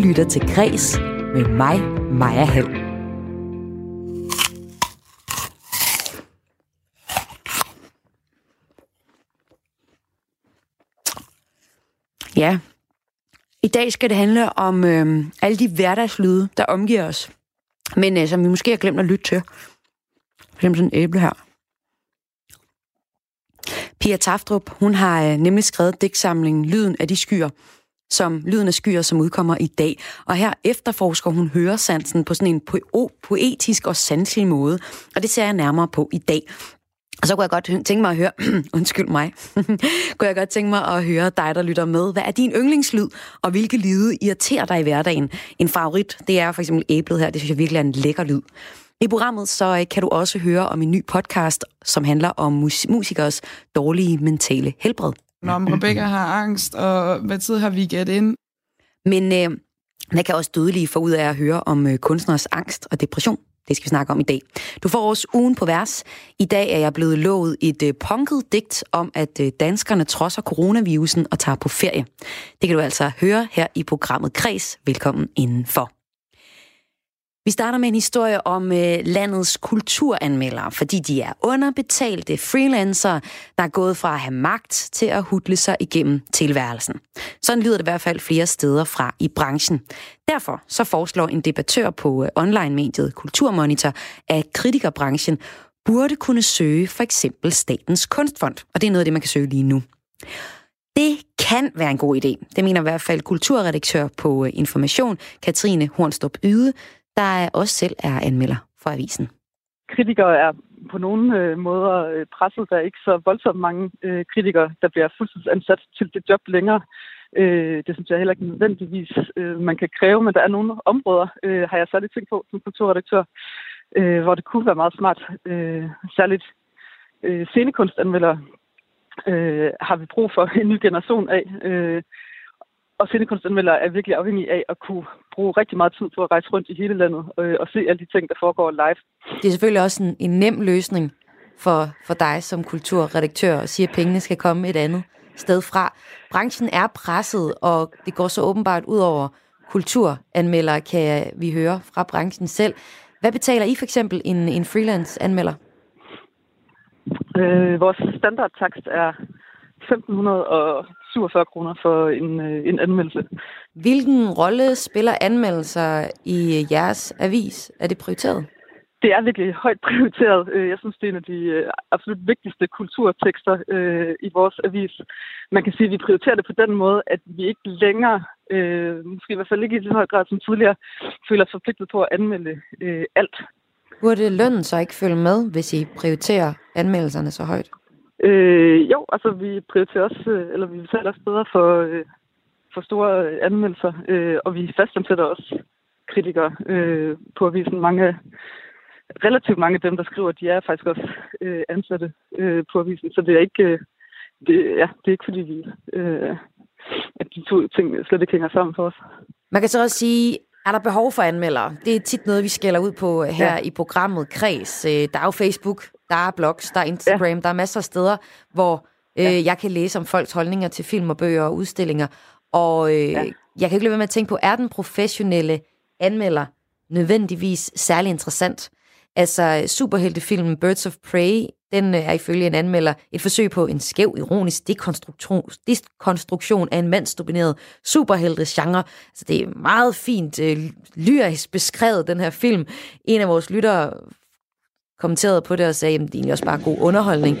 lytter til Græs med mig, Maja Hall. Ja, i dag skal det handle om øh, alle de hverdagslyde, der omgiver os, men øh, som vi måske har glemt at lytte til. For eksempel sådan en æble her. Pia Taftrup, hun har øh, nemlig skrevet digtsamlingen Lyden af de skyer, som Lyden af skyer, som udkommer i dag. Og her efterforsker hun høresansen på sådan en po- poetisk og sanselig måde. Og det ser jeg nærmere på i dag. Og så kunne jeg godt tænke mig at høre, undskyld mig, kunne jeg godt tænke mig at høre dig, der lytter med. Hvad er din yndlingslyd, og hvilke lyde irriterer dig i hverdagen? En favorit, det er for eksempel æblet her. Det synes jeg virkelig er en lækker lyd. I programmet så øh, kan du også høre om en ny podcast, som handler om musikers dårlige mentale helbred. Når om Rebecca har angst, og hvad tid har vi gået ind? Men øh, man kan også dødelige få ud af at høre om øh, kunstners angst og depression. Det skal vi snakke om i dag. Du får også ugen på vers. I dag er jeg blevet lovet et øh, punket digt om, at øh, danskerne trodser coronavirusen og tager på ferie. Det kan du altså høre her i programmet Kreds. Velkommen indenfor. Vi starter med en historie om øh, landets kulturanmeldere, fordi de er underbetalte freelancere, der er gået fra at have magt til at hudle sig igennem tilværelsen. Sådan lyder det i hvert fald flere steder fra i branchen. Derfor så foreslår en debattør på øh, online-mediet Kulturmonitor, at kritikerbranchen burde kunne søge for eksempel Statens Kunstfond, og det er noget af det, man kan søge lige nu. Det kan være en god idé. Det mener i hvert fald kulturredaktør på øh, Information, Katrine Hornstrup Yde, der også selv er anmelder for avisen. Kritikere er på nogle øh, måder øh, presset. Der er ikke så voldsomt mange øh, kritikere, der bliver fuldstændig til det job længere. Øh, det synes jeg heller ikke nødvendigvis, øh, man kan kræve, men der er nogle områder, øh, har jeg særligt tænkt på som kulturredaktør, øh, hvor det kunne være meget smart. Øh, særligt øh, scenekunstanmeldere øh, har vi brug for en ny generation af. Øh, og scenekunstanmeldere er virkelig afhængige af at kunne bruge rigtig meget tid på at rejse rundt i hele landet øh, og se alle de ting, der foregår live. Det er selvfølgelig også en, en nem løsning for, for dig som kulturredaktør at sige, at pengene skal komme et andet sted fra. Branchen er presset, og det går så åbenbart ud over kulturanmeldere, kan vi høre fra branchen selv. Hvad betaler I for eksempel en, en freelance-anmelder? Øh, vores standardtakst er 1.547 kroner for en, øh, en anmeldelse. Hvilken rolle spiller anmeldelser i jeres avis? Er det prioriteret? Det er virkelig højt prioriteret. Øh, jeg synes, det er en af de øh, absolut vigtigste kulturtekster øh, i vores avis. Man kan sige, at vi prioriterer det på den måde, at vi ikke længere, øh, måske i hvert fald ikke i så høj grad som tidligere, føler os forpligtet på at anmelde øh, alt. Burde lønnen så ikke følge med, hvis I prioriterer anmeldelserne så højt? Øh, jo, altså vi prioriterer også, øh, eller vi betaler også bedre for, øh, for store øh, anmeldelser, øh, og vi fastansætter også kritikere øh, på avisen. Mange, relativt mange af dem, der skriver, de er faktisk også øh, ansatte øh, på avisen, så det er ikke, øh, det, ja, det er ikke fordi vi, øh, at de to ting slet ikke hænger sammen for os. Man kan så også sige, er der behov for anmeldere? Det er tit noget, vi skælder ud på her ja. i programmet Kreds. Der er jo Facebook, der er blogs, der er Instagram, ja. der er masser af steder, hvor øh, ja. jeg kan læse om folks holdninger til film og bøger og udstillinger. Og øh, ja. jeg kan ikke lade være med at tænke på, er den professionelle anmelder nødvendigvis særlig interessant? Altså superheltefilmen Birds of Prey, den øh, er ifølge en anmelder et forsøg på en skæv, ironisk dekonstruktion, dekonstruktion af en mandsdomineret superhelte-genre. Altså det er meget fint øh, lyrisk beskrevet, den her film. En af vores lyttere kommenterede på det og sagde, at det er egentlig også bare god underholdning.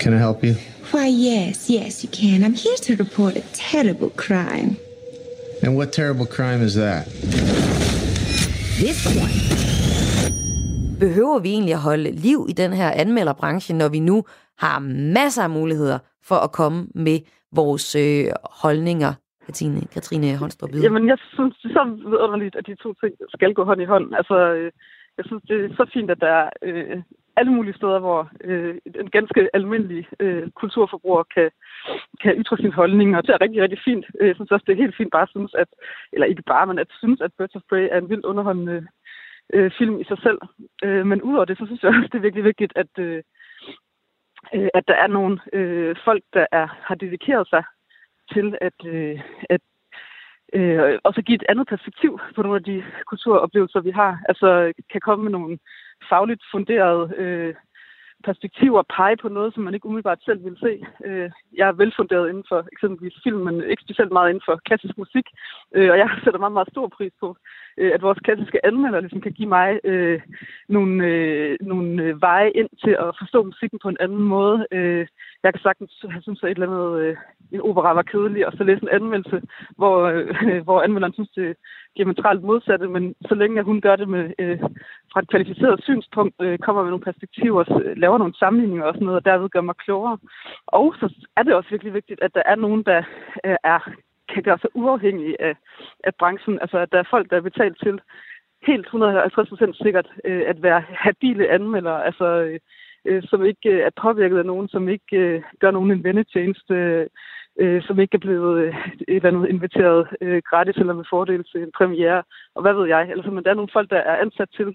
Can I help you? Why, yes, yes, you can. I'm here to report a terrible crime. And what terrible crime is that? This one. Behøver vi egentlig at holde liv i den her anmelderbranche, når vi nu har masser af muligheder for at komme med vores øh, holdninger Katrine, Katrine Hvide? Jamen, jeg synes, det er så vidunderligt, at de to ting skal gå hånd i hånd. Altså, øh, jeg synes, det er så fint, at der er øh, alle mulige steder, hvor øh, en ganske almindelig øh, kulturforbruger kan, kan ytre sin holdning, og det er rigtig, rigtig fint. Øh, jeg synes også, det er helt fint bare at synes, at, eller ikke bare, men at synes, at Birds of Prey er en vildt underholdende øh, film i sig selv. Øh, men udover det, så synes jeg også, det er virkelig vigtigt, at, øh, øh at der er nogle øh, folk, der er, har dedikeret sig til at, øh, at øh, også give et andet perspektiv på nogle af de kulturoplevelser, vi har. Altså kan komme med nogle fagligt funderede øh, perspektiver pege på noget, som man ikke umiddelbart selv vil se. Øh, jeg er velfunderet inden for eksempelvis film, men ikke specielt meget inden for klassisk musik. Øh, og jeg sætter meget, meget stor pris på, øh, at vores klassiske anmelder ligesom kan give mig øh, nogle, øh, nogle øh, veje ind til at forstå musikken på en anden måde. Øh, jeg kan sagtens have synes, at et eller andet, øh, en opera var kedelig, og så læse en anmeldelse, hvor, øh, hvor anmelderen synes, det diametralt modsatte, men så længe at hun gør det med, øh, fra et kvalificeret synspunkt, øh, kommer med nogle perspektiver, øh, laver nogle sammenligninger og sådan noget, og derved gør mig klogere. Og så er det også virkelig vigtigt, at der er nogen, der øh, er kan gøre sig uafhængige af, af branchen. Altså, at der er folk, der er betalt til helt 150% sikkert øh, at være habile anmeldere, altså, øh, øh, som ikke øh, er påvirket af nogen, som ikke øh, gør nogen en vendetjeneste, øh, Øh, som ikke er blevet øh, et eller andet inviteret øh, gratis eller med fordel til en premiere, og hvad ved jeg. Altså, men der er nogle folk, der er ansat til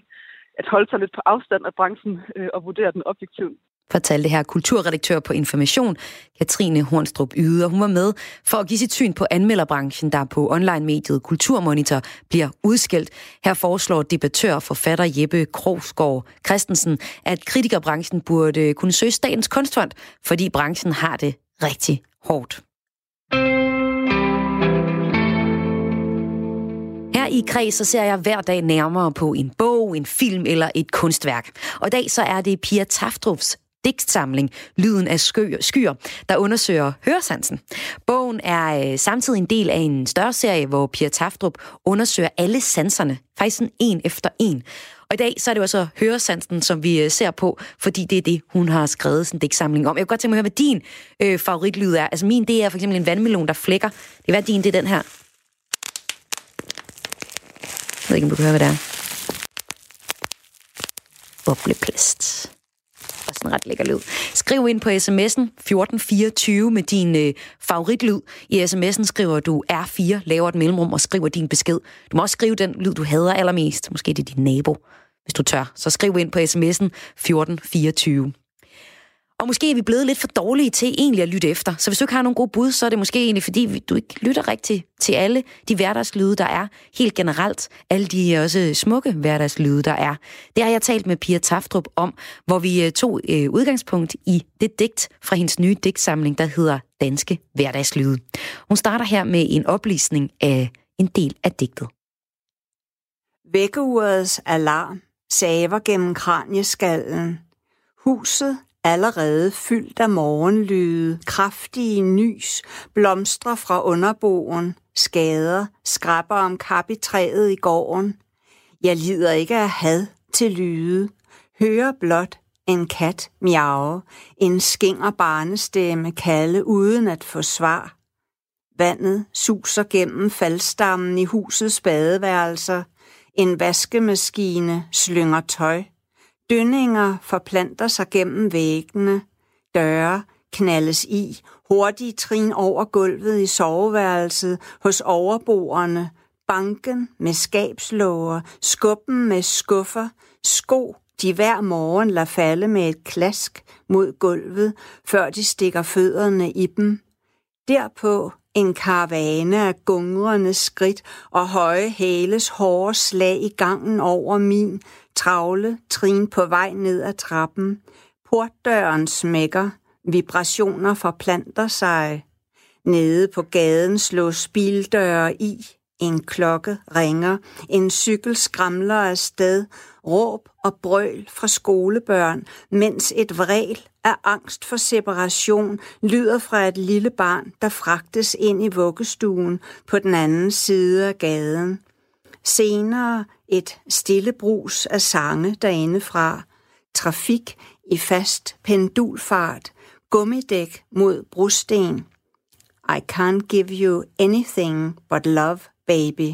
at holde sig lidt på afstand af branchen øh, og vurdere den objektivt fortalte her kulturredaktør på Information, Katrine Hornstrup Yde, og hun var med for at give sit syn på anmelderbranchen, der på online-mediet Kulturmonitor bliver udskilt. Her foreslår debattør og forfatter Jeppe Krogsgaard Christensen, at kritikerbranchen burde kunne søge Statens Kunstfond, fordi branchen har det rigtig hårdt. Her i Kreds så ser jeg hver dag nærmere på en bog, en film eller et kunstværk. Og i dag så er det Pia Taftrups digtsamling Lyden af skyer, der undersøger høresansen. Bogen er øh, samtidig en del af en større serie, hvor Pia Taftrup undersøger alle sanserne, faktisk sådan en efter en. Og i dag så er det jo altså høresansen, som vi øh, ser på, fordi det er det, hun har skrevet sin digtsamling om. Jeg kunne godt tænke mig at høre, hvad din øh, favoritlyd er. Altså min, det er for eksempel en vandmelon, der flækker. Det er hvad din, det er den her. Jeg ved ikke, om du kan høre, hvad det er. Bobleplast sådan ret lækker lyd. Skriv ind på sms'en 1424 med din øh, favoritlyd. I sms'en skriver du R4, laver et mellemrum og skriver din besked. Du må også skrive den lyd, du hader allermest. Måske det er din nabo, hvis du tør. Så skriv ind på sms'en 1424. Og måske er vi blevet lidt for dårlige til egentlig at lytte efter. Så hvis du ikke har nogen gode bud, så er det måske egentlig, fordi du ikke lytter rigtigt til alle de hverdagslyde, der er. Helt generelt. Alle de også smukke hverdagslyde, der er. Det har jeg talt med Pia Taftrup om, hvor vi øh, tog øh, udgangspunkt i det digt fra hendes nye digtsamling, der hedder Danske Hverdagslyde. Hun starter her med en oplæsning af en del af digtet. Vækkeurets alarm saver gennem kranieskallen. Huset allerede fyldt af morgenlyde, kraftige nys, blomstre fra underboen, skader, skrapper om kap i træet i gården. Jeg lider ikke af had til lyde, hører blot en kat miave, en skinger barnestemme kalde uden at få svar. Vandet suser gennem faldstammen i husets badeværelser. En vaskemaskine slynger tøj. Dønninger forplanter sig gennem væggene. Døre knaldes i. Hurtige trin over gulvet i soveværelset hos overboerne. Banken med skabslåger. Skubben med skuffer. Sko, de hver morgen lader falde med et klask mod gulvet, før de stikker fødderne i dem. Derpå en karavane af gungrende skridt og høje hæles hårde slag i gangen over min travle trin på vej ned ad trappen. Portdøren smækker, vibrationer forplanter sig. Nede på gaden slås bildøre i. En klokke ringer, en cykel skramler afsted, råb og brøl fra skolebørn, mens et vrel af angst for separation lyder fra et lille barn, der fragtes ind i vuggestuen på den anden side af gaden. Senere et stille brus af sange derindefra, trafik i fast pendulfart, gummidæk mod brosten. I can't give you anything but love, baby.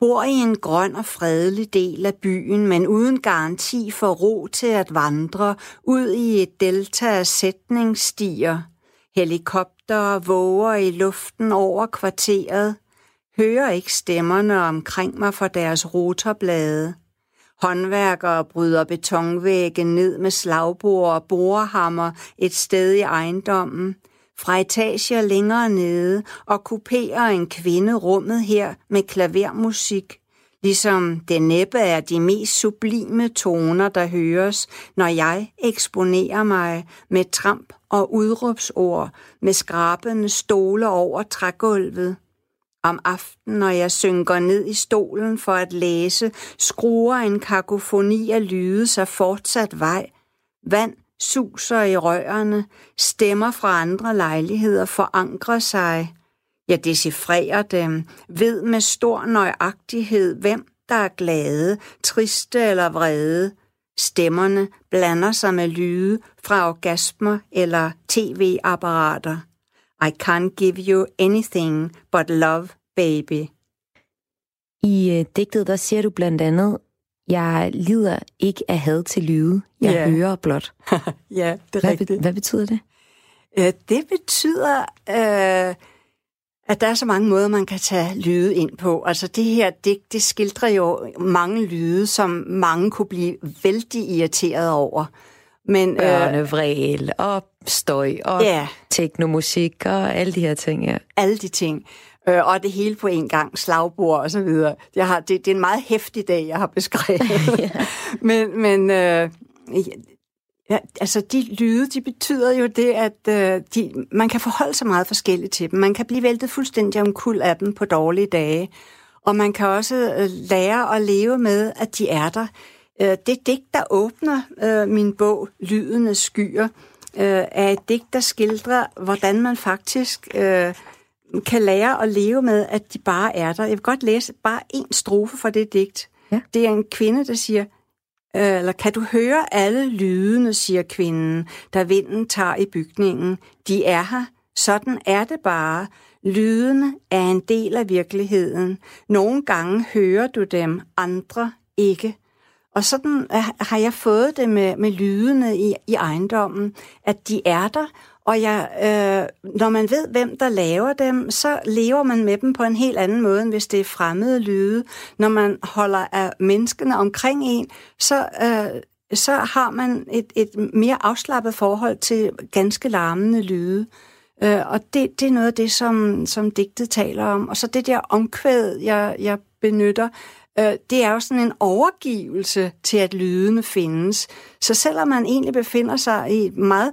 Bor i en grøn og fredelig del af byen, men uden garanti for ro til at vandre ud i et delta af sætningsstier. Helikopter våger i luften over kvarteret hører ikke stemmerne omkring mig for deres rotorblade. Håndværkere bryder betonvægge ned med slagbord og borehammer et sted i ejendommen. fra etager længere nede og kuperer en kvinde rummet her med klavermusik, ligesom det næppe er de mest sublime toner, der høres, når jeg eksponerer mig med tramp og udråbsord, med skrabende stole over trægulvet. Om aftenen, når jeg synker ned i stolen for at læse, skruer en kakofoni af lyde sig fortsat vej. Vand suser i rørene, stemmer fra andre lejligheder forankrer sig. Jeg decifrerer dem, ved med stor nøjagtighed, hvem der er glade, triste eller vrede. Stemmerne blander sig med lyde fra orgasmer eller tv-apparater. I can't give you anything but love, baby. I øh, digtet, der siger du blandt andet, jeg lider ikke af had til lyde, jeg Ja. hører blot. Ja, det er Hvad, rigtigt. be- hvad betyder det? Øh, Det betyder, øh, at der er så mange måder, man kan tage lyde ind på. Altså det her digt, det skildrer jo mange lyde, som mange kunne blive vældig irriteret over. Men øh, Børnevræl og støj og ja, teknomusik og alle de her ting, ja. alle de ting. Øh, og det hele på en gang, slagbord og så videre. Jeg har, det, det er en meget hæftig dag, jeg har beskrevet. men men øh, ja, altså de lyde, de betyder jo det, at øh, de, man kan forholde sig meget forskelligt til dem. Man kan blive væltet fuldstændig omkuld af dem på dårlige dage. Og man kan også øh, lære at leve med, at de er der. Øh, det digt, der åbner øh, min bog, Lydende skyer, øh, er et digt, der skildrer, hvordan man faktisk øh, kan lære at leve med, at de bare er der. Jeg vil godt læse bare en strofe fra det digt. Ja. Det er en kvinde, der siger, øh, eller kan du høre alle lydene, siger kvinden, der vinden tager i bygningen. De er her. Sådan er det bare. Lydene er en del af virkeligheden. Nogle gange hører du dem, andre ikke. Og sådan øh, har jeg fået det med, med lydene i, i ejendommen, at de er der, og jeg, øh, når man ved, hvem der laver dem, så lever man med dem på en helt anden måde, end hvis det er fremmede lyde. Når man holder af menneskene omkring en, så, øh, så har man et, et mere afslappet forhold til ganske larmende lyde. Øh, og det, det er noget af det, som, som digtet taler om. Og så det der omkvæd, jeg, jeg benytter, øh, det er jo sådan en overgivelse til, at lydene findes. Så selvom man egentlig befinder sig i et meget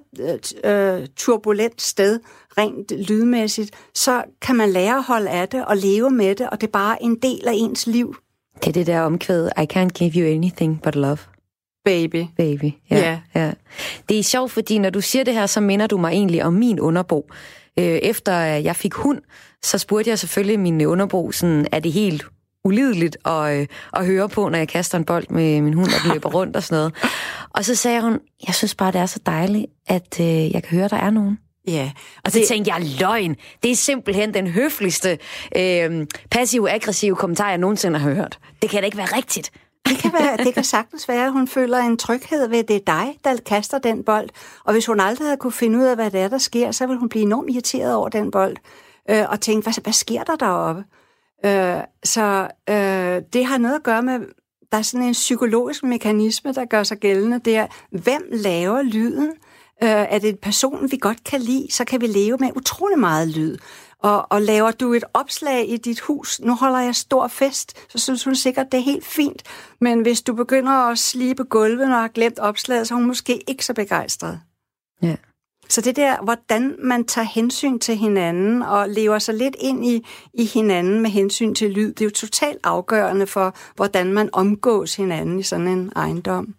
øh, turbulent sted, rent lydmæssigt, så kan man lære at holde af det og leve med det, og det er bare en del af ens liv, Det er det der omkvæd, I can't give you anything but love, baby. baby. Ja. ja. Det er sjovt, fordi når du siger det her, så minder du mig egentlig om min underbo. Øh, efter jeg fik hund, så spurgte jeg selvfølgelig min underbo, sådan, er det helt ulideligt at, øh, at høre på, når jeg kaster en bold med min hund, og den løber rundt og sådan noget. Og så sagde hun, jeg synes bare, det er så dejligt, at øh, jeg kan høre, der er nogen. Ja, Og så det... tænkte jeg, løgn. Det er simpelthen den høfligste, øh, passiv-aggressive kommentar, jeg nogensinde har hørt. Det kan da ikke være rigtigt. Det kan, være, det kan sagtens være, at hun føler en tryghed ved, at det er dig, der kaster den bold. Og hvis hun aldrig havde kunne finde ud af, hvad det er, der sker, så ville hun blive enormt irriteret over den bold. Øh, og tænke, hvad, hvad sker der deroppe? Øh, så øh, det har noget at gøre med, der er sådan en psykologisk mekanisme, der gør sig gældende. Det er, hvem laver lyden? Øh, er det en person, vi godt kan lide, så kan vi leve med utrolig meget lyd. Og, og laver du et opslag i dit hus, nu holder jeg stor fest, så synes hun sikkert, det er helt fint. Men hvis du begynder at slibe gulvet, og har glemt opslaget, så er hun måske ikke så begejstret. Ja. Så det der, hvordan man tager hensyn til hinanden og lever sig lidt ind i, i hinanden med hensyn til lyd, det er jo totalt afgørende for, hvordan man omgås hinanden i sådan en ejendom.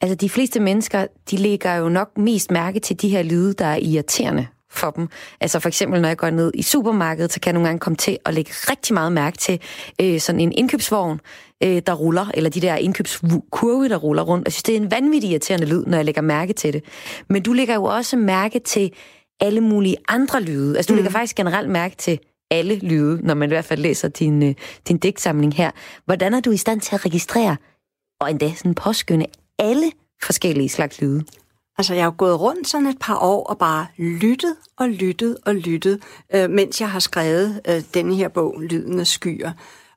Altså, de fleste mennesker, de lægger jo nok mest mærke til de her lyde, der er irriterende for dem. Altså for eksempel, når jeg går ned i supermarkedet, så kan jeg nogle gange komme til at lægge rigtig meget mærke til øh, sådan en indkøbsvogn, øh, der ruller, eller de der indkøbskurve, der ruller rundt. Jeg synes, det er en vanvittig irriterende lyd, når jeg lægger mærke til det. Men du lægger jo også mærke til alle mulige andre lyde. Altså, du mm. lægger faktisk generelt mærke til alle lyde, når man i hvert fald læser din, øh, din digtsamling her. Hvordan er du i stand til at registrere, og endda sådan påskynde alle forskellige slags lyde? Altså, jeg har gået rundt sådan et par år og bare lyttet og lyttet og lyttet, øh, mens jeg har skrevet øh, denne her bog, Lyden af skyer.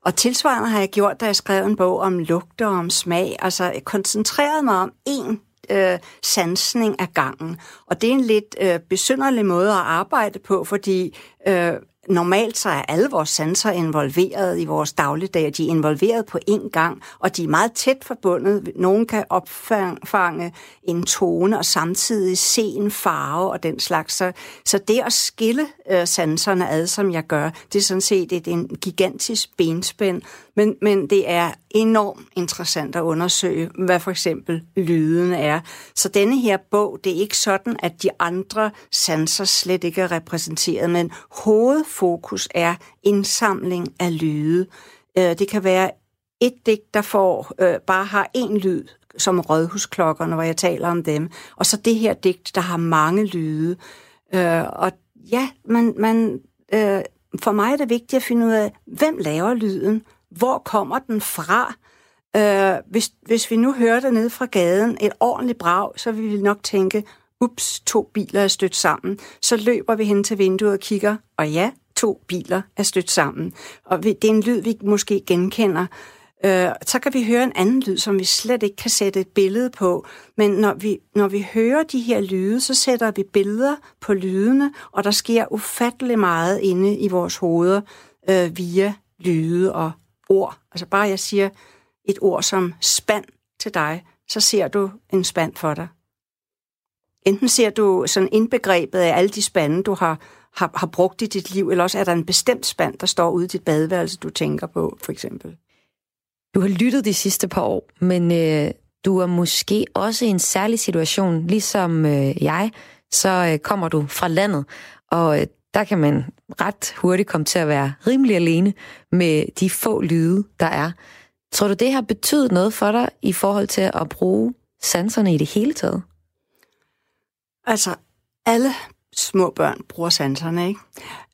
Og tilsvarende har jeg gjort, da jeg skrev en bog om lugter og om smag. Altså, jeg koncentrerede mig om én øh, sansning af gangen. Og det er en lidt øh, besynderlig måde at arbejde på, fordi øh, normalt så er alle vores sanser involveret i vores dagligdag, de er involveret på én gang, og de er meget tæt forbundet. Nogen kan opfange en tone og samtidig se en farve og den slags. Så, så det at skille øh, sanserne ad, som jeg gør, det er sådan set et en gigantisk benspænd, men, men det er enormt interessant at undersøge, hvad for eksempel lyden er. Så denne her bog, det er ikke sådan, at de andre sanser slet ikke er repræsenteret, men hovedfokus er indsamling af lyde. Øh, det kan være et digt, der får øh, bare har én lyd, som rådhusklokkerne, hvor jeg taler om dem, og så det her digt, der har mange lyde. Øh, og ja, man, man, øh, for mig er det vigtigt at finde ud af, hvem laver lyden, hvor kommer den fra? Øh, hvis, hvis vi nu hørte ned fra gaden, et ordentligt brag, så vil vi nok tænke, ups, to biler er stødt sammen. Så løber vi hen til vinduet og kigger, og ja, to biler er stødt sammen. Og det er en lyd, vi måske genkender. Øh, så kan vi høre en anden lyd, som vi slet ikke kan sætte et billede på. Men når vi, når vi hører de her lyde, så sætter vi billeder på lydene, og der sker ufattelig meget inde i vores hoveder øh, via lyde og ord. Altså bare jeg siger et ord som spand til dig, så ser du en spand for dig. Enten ser du sådan indbegrebet af alle de spande, du har, har, har brugt i dit liv, eller også er der en bestemt spand, der står ude i dit badeværelse, du tænker på, for eksempel. Du har lyttet de sidste par år, men øh, du er måske også i en særlig situation, ligesom øh, jeg, så øh, kommer du fra landet, og øh, der kan man ret hurtigt komme til at være rimelig alene med de få lyde, der er. Tror du, det har betydet noget for dig i forhold til at bruge sanserne i det hele taget? Altså, alle små børn bruger sanserne, ikke?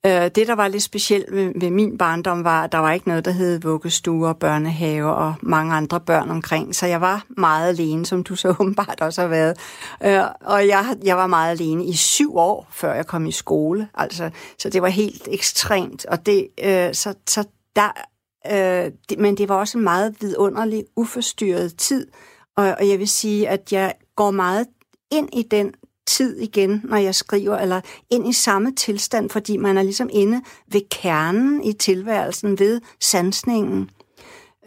Øh, det, der var lidt specielt ved, ved min barndom, var, at der var ikke noget, der hed vuggestuer, børnehave og mange andre børn omkring. Så jeg var meget alene, som du så åbenbart også har været. Øh, og jeg, jeg var meget alene i syv år, før jeg kom i skole. Altså, så det var helt ekstremt. Og det, øh, så, så der, øh, det, men det var også en meget vidunderlig, uforstyrret tid. Og, og jeg vil sige, at jeg går meget ind i den tid igen, når jeg skriver, eller ind i samme tilstand, fordi man er ligesom inde ved kernen i tilværelsen, ved sansningen.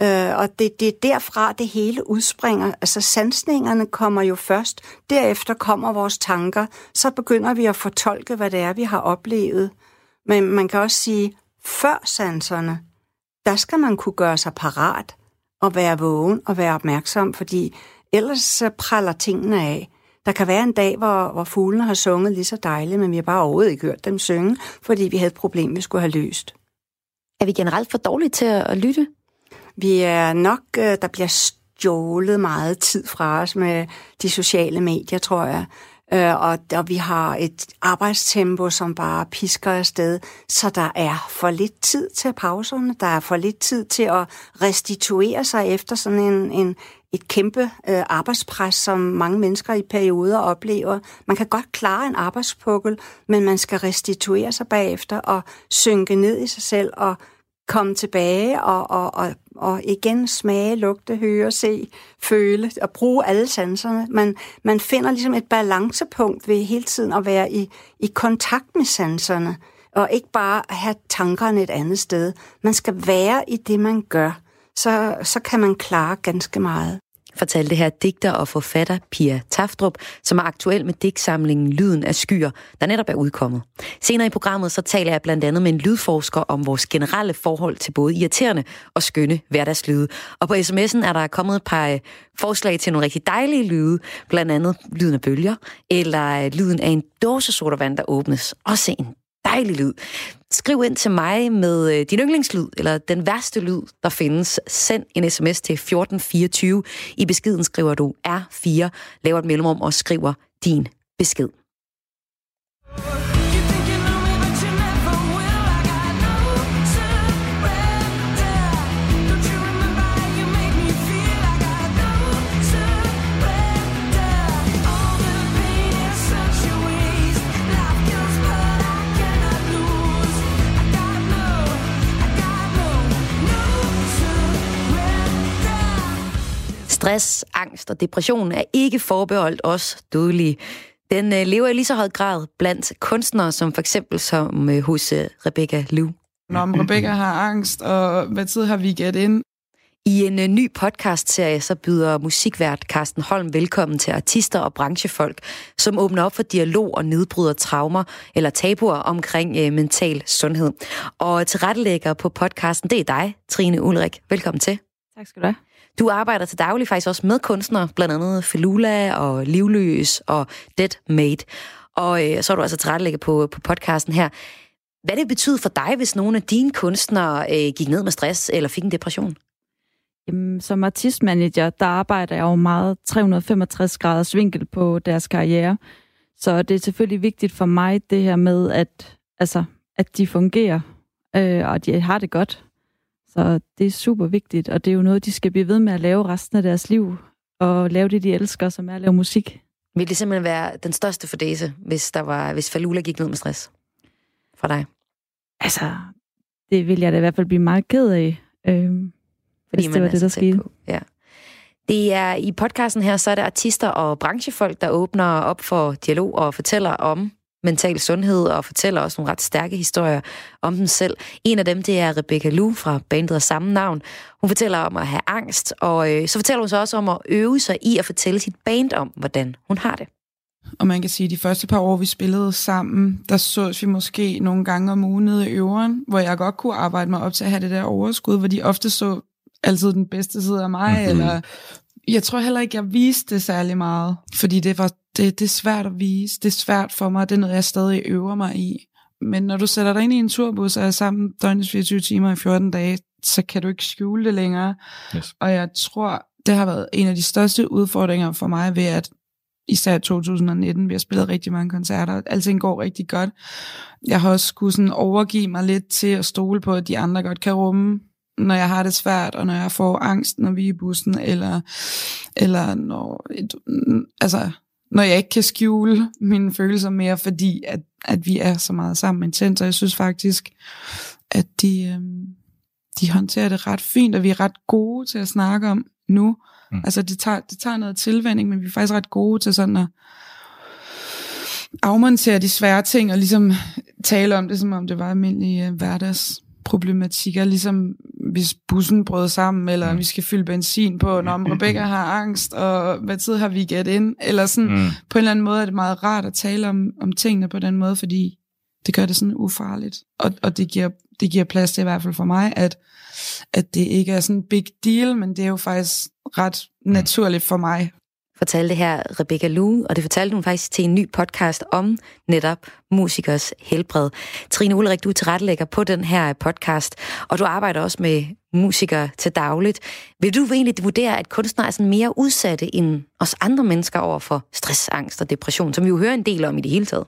Øh, og det, det er derfra, det hele udspringer. Altså sansningerne kommer jo først, derefter kommer vores tanker, så begynder vi at fortolke, hvad det er, vi har oplevet. Men man kan også sige, før sanserne, der skal man kunne gøre sig parat og være vågen og være opmærksom, fordi ellers så praller tingene af. Der kan være en dag, hvor, hvor fuglene har sunget lige så dejligt, men vi har bare overhovedet ikke hørt dem synge, fordi vi havde et problem, vi skulle have løst. Er vi generelt for dårlige til at lytte? Vi er nok, øh, der bliver stjålet meget tid fra os med de sociale medier, tror jeg. Øh, og, og vi har et arbejdstempo, som bare pisker afsted, så der er for lidt tid til pauserne, der er for lidt tid til at restituere sig efter sådan en, en, et kæmpe øh, arbejdspres, som mange mennesker i perioder oplever. Man kan godt klare en arbejdspukkel, men man skal restituere sig bagefter og synke ned i sig selv og komme tilbage og, og, og, og igen smage, lugte, høre, se, føle og bruge alle sanserne. Man, man finder ligesom et balancepunkt ved hele tiden at være i, i kontakt med sanserne, og ikke bare have tankerne et andet sted. Man skal være i det, man gør så, så kan man klare ganske meget fortalte her digter og forfatter Pia Taftrup, som er aktuel med digtsamlingen Lyden af skyer, der netop er udkommet. Senere i programmet så taler jeg blandt andet med en lydforsker om vores generelle forhold til både irriterende og skønne hverdagslyde. Og på sms'en er der kommet et par øh, forslag til nogle rigtig dejlige lyde, blandt andet lyden af bølger, eller øh, lyden af en dåse sodavand, der åbnes. Også en dejlig lyd. Skriv ind til mig med øh, din yndlingslyd, eller den værste lyd, der findes. Send en sms til 1424. I beskeden skriver du R4, laver et mellemrum og skriver din besked. Stress, angst og depression er ikke forbeholdt os dødelige. Den øh, lever i lige så høj grad blandt kunstnere, som for eksempel som øh, hos øh, Rebecca Liu. Når Rebecca har angst, og hvad tid har vi gæt ind? I en ny podcast-serie, så byder musikvært Carsten Holm velkommen til artister og branchefolk, som åbner op for dialog og nedbryder traumer eller tabuer omkring uh, mental sundhed. Og tilrettelægger på podcasten, det er dig, Trine Ulrik. Velkommen til. Tak skal du have. Du arbejder til daglig faktisk også med kunstnere, blandt andet Felula og Livløs og Dead Made. Og øh, så er du altså tilrettelægger på, på podcasten her. Hvad det betyder for dig, hvis nogle af dine kunstnere øh, gik ned med stress eller fik en depression? Jamen, som artistmanager, der arbejder jeg jo meget 365 graders vinkel på deres karriere. Så det er selvfølgelig vigtigt for mig, det her med, at, altså, at de fungerer, øh, og at de har det godt. Så det er super vigtigt, og det er jo noget, de skal blive ved med at lave resten af deres liv, og lave det, de elsker, som er at lave musik. Vil det simpelthen være den største fordese, hvis, der var, hvis Falula gik ned med stress for dig? Altså, det vil jeg da i hvert fald blive meget ked af. Øh, fordi det var det, der skete. På. Ja. Det er i podcasten her, så er det artister og branchefolk, der åbner op for dialog og fortæller om mental sundhed og fortæller også nogle ret stærke historier om dem selv. En af dem, det er Rebecca Lu fra bandet af samme navn. Hun fortæller om at have angst, og øh, så fortæller hun så også om at øve sig i at fortælle sit band om, hvordan hun har det. Og man kan sige, at de første par år, vi spillede sammen, der så vi måske nogle gange om ugen nede i øveren, hvor jeg godt kunne arbejde mig op til at have det der overskud, hvor de ofte så altid den bedste side af mig, mm-hmm. eller jeg tror heller ikke, jeg viste det særlig meget, fordi det, var, det, det er svært at vise, det er svært for mig, det er noget, jeg stadig øver mig i. Men når du sætter dig ind i en turbus og er sammen døgnets 24 timer i 14 dage, så kan du ikke skjule det længere. Yes. Og jeg tror, det har været en af de største udfordringer for mig ved, at især 2019, vi har spillet rigtig mange koncerter, alting går rigtig godt. Jeg har også skulle sådan overgive mig lidt til at stole på, at de andre godt kan rumme når jeg har det svært, og når jeg får angst, når vi er i bussen, eller, eller når, altså, når jeg ikke kan skjule mine følelser mere, fordi at, at vi er så meget sammen intens, og jeg synes faktisk, at de, øhm, de håndterer det ret fint, og vi er ret gode til at snakke om nu. Mm. Altså det tager, det tager noget tilvænding, men vi er faktisk ret gode til sådan at afmontere de svære ting, og ligesom tale om det, som om det var almindelige øh, hverdags problematikker, ligesom hvis bussen brød sammen, eller mm. vi skal fylde benzin på, når Rebecca har angst, og hvad tid har vi gæt ind, eller sådan, mm. på en eller anden måde er det meget rart at tale om, om tingene på den måde, fordi det gør det sådan ufarligt, og, og det, giver, det giver plads til i hvert fald for mig, at, at det ikke er sådan en big deal, men det er jo faktisk ret mm. naturligt for mig, fortalte her Rebecca Lu, og det fortalte hun faktisk til en ny podcast om netop musikers helbred. Trine Ulrik, du er tilrettelægger på den her podcast, og du arbejder også med musikere til dagligt. Vil du egentlig vurdere, at kunstnere er sådan mere udsatte end os andre mennesker over for stress, angst og depression, som vi jo hører en del om i det hele taget?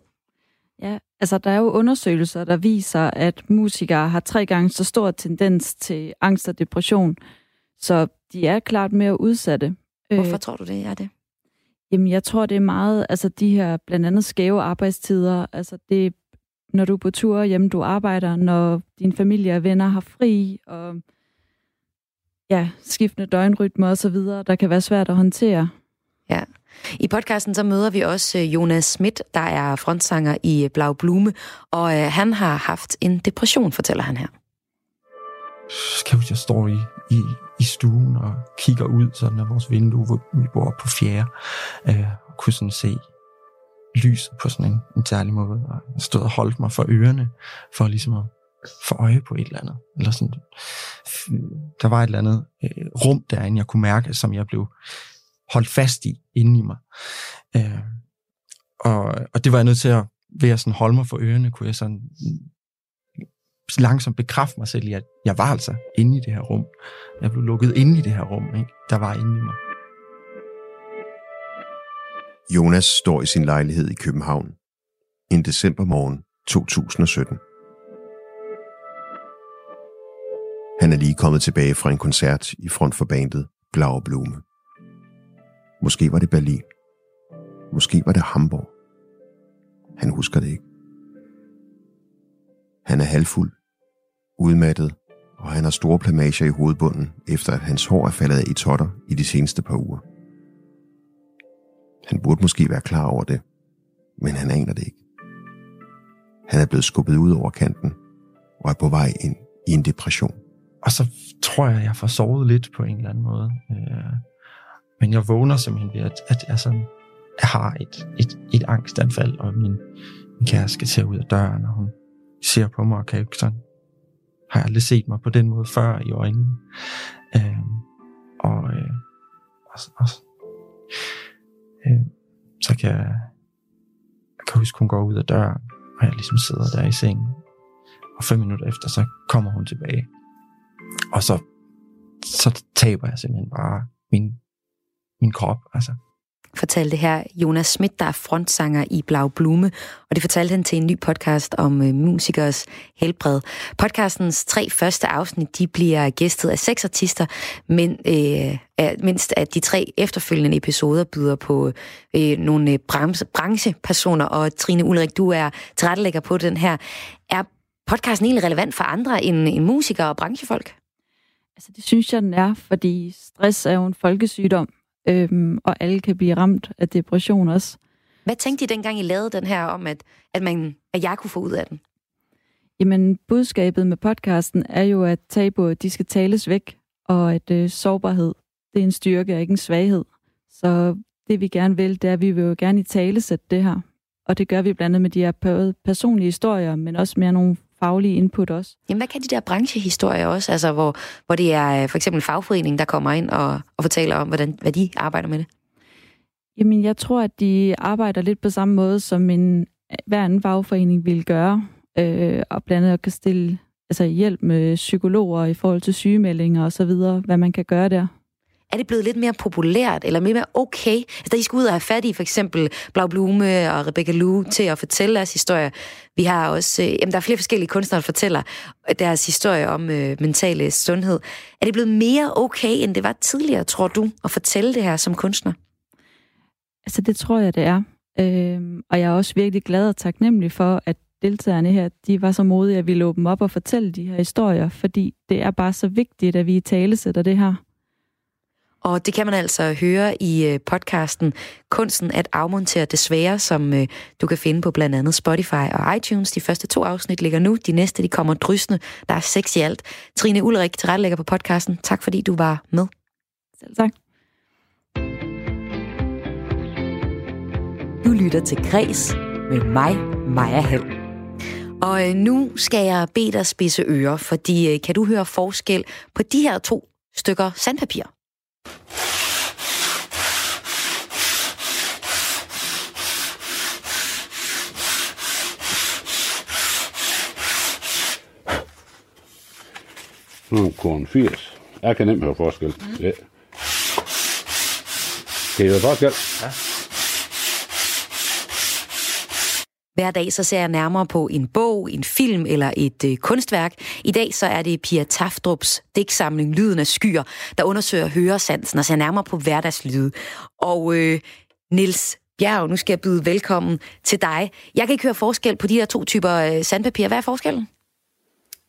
Ja, altså der er jo undersøgelser, der viser, at musikere har tre gange så stor tendens til angst og depression, så de er klart mere udsatte. Hvorfor øh, tror du det er det? Jamen, jeg tror, det er meget, altså de her blandt andet skæve arbejdstider, altså det, når du er på tur hjemme, du arbejder, når din familie og venner har fri, og ja, skiftende døgnrytmer og så videre, der kan være svært at håndtere. Ja. I podcasten så møder vi også øh, Jonas Schmidt, der er frontsanger i øh, Blau Blume, og øh, han har haft en depression, fortæller han her. Skal jeg står i, i, i stuen og kigger ud sådan af vores vindue, hvor vi bor på fjerde, øh, og kunne sådan se lyset på sådan en, en særlig måde, og jeg stod og holdt mig for ørerne, for ligesom at få øje på et eller andet. Eller sådan, der var et eller andet øh, rum derinde, jeg kunne mærke, som jeg blev holdt fast i, inde i mig. Øh, og, og det var jeg nødt til at, ved at sådan holde mig for ørerne, kunne jeg sådan langsomt bekræfte mig selv i, at jeg var altså inde i det her rum. Jeg blev lukket inde i det her rum, ikke? der var inde i mig. Jonas står i sin lejlighed i København en decembermorgen 2017. Han er lige kommet tilbage fra en koncert i front for bandet Blau Blume. Måske var det Berlin. Måske var det Hamburg. Han husker det ikke. Han er halvfuld udmattet og han har store plamager i hovedbunden, efter at hans hår er faldet af i totter i de seneste par uger. Han burde måske være klar over det, men han aner det ikke. Han er blevet skubbet ud over kanten og er på vej ind i en depression. Og så tror jeg, at jeg får sovet lidt på en eller anden måde. Øh, men jeg vågner simpelthen ved, at, at jeg, sådan, jeg har et, et, et angstanfald, og min, min kæreste skal til ud af døren, og hun ser på mig og kan ikke sådan, har jeg aldrig set mig på den måde før i øjnene. Øh, og, øh, og, og øh, så kan jeg, jeg kan huske, hun går ud af døren, og jeg ligesom sidder der i sengen. Og fem minutter efter, så kommer hun tilbage. Og så, så taber jeg simpelthen bare min, min krop. Altså, fortalte her Jonas Schmidt, der er frontsanger i Blau Blume, og det fortalte han til en ny podcast om øh, musikers helbred. Podcastens tre første afsnit, de bliver gæstet af seks artister, men øh, mindst at de tre efterfølgende episoder byder på øh, nogle øh, branche, branchepersoner, og Trine Ulrik, du er tilrettelægger på den her. Er podcasten egentlig relevant for andre end, end musikere og branchefolk? Altså det synes jeg, den er, fordi stress er jo en folkesygdom, øhm, og alle kan blive ramt af depression også. Hvad tænkte I dengang, I lavede den her om, at, at, man, at jeg kunne få ud af den? Jamen, budskabet med podcasten er jo, at tabuer, de skal tales væk, og at øh, sårbarhed, det er en styrke og ikke en svaghed. Så det vi gerne vil, det er, at vi vil jo gerne i tale sætte det her. Og det gør vi blandt andet med de her personlige historier, men også mere nogle faglige input også. Jamen, hvad kan de der branchehistorier også? Altså, hvor, hvor det er øh, for eksempel fagforeningen, der kommer ind og, og fortæller om, hvordan, hvad de arbejder med det? Jamen, jeg tror, at de arbejder lidt på samme måde, som en hver anden fagforening vil gøre, øh, og blandt andet kan stille altså hjælp med psykologer i forhold til sygemeldinger og så videre, hvad man kan gøre der er det blevet lidt mere populært, eller mere okay? Altså, da I skulle ud og have fat i for eksempel Blau Blume og Rebecca Lou til at fortælle deres historier. Vi har også, øh, jamen, der er flere forskellige kunstnere, der fortæller deres historie om øh, mentale øh, sundhed. Er det blevet mere okay, end det var tidligere, tror du, at fortælle det her som kunstner? Altså, det tror jeg, det er. Øhm, og jeg er også virkelig glad og taknemmelig for, at deltagerne her, de var så modige, at vi lå dem op og fortælle de her historier, fordi det er bare så vigtigt, at vi i tale sætter det her. Og det kan man altså høre i øh, podcasten Kunsten at afmontere det svære, som øh, du kan finde på blandt andet Spotify og iTunes. De første to afsnit ligger nu, de næste de kommer drysende. Der er seks i alt. Trine Ulrik, tilrettelægger på podcasten. Tak fordi du var med. Selv tak. Du lytter til Græs med mig, Maja Hall. Og øh, nu skal jeg bede dig spidse ører, fordi kan du høre forskel på de her to stykker sandpapir? Nu korn 80. Jeg kan nemt høre forskel. Mm. Ja. Kan I høre forskel? Ja. Hver dag så ser jeg nærmere på en bog, en film eller et øh, kunstværk. I dag så er det Pia Taftrups digtsamling Lyden af skyer, der undersøger høresansen og ser nærmere på hverdagslyde. Og øh, Nils Bjerg, nu skal jeg byde velkommen til dig. Jeg kan ikke høre forskel på de her to typer øh, sandpapir. Hvad er forskellen?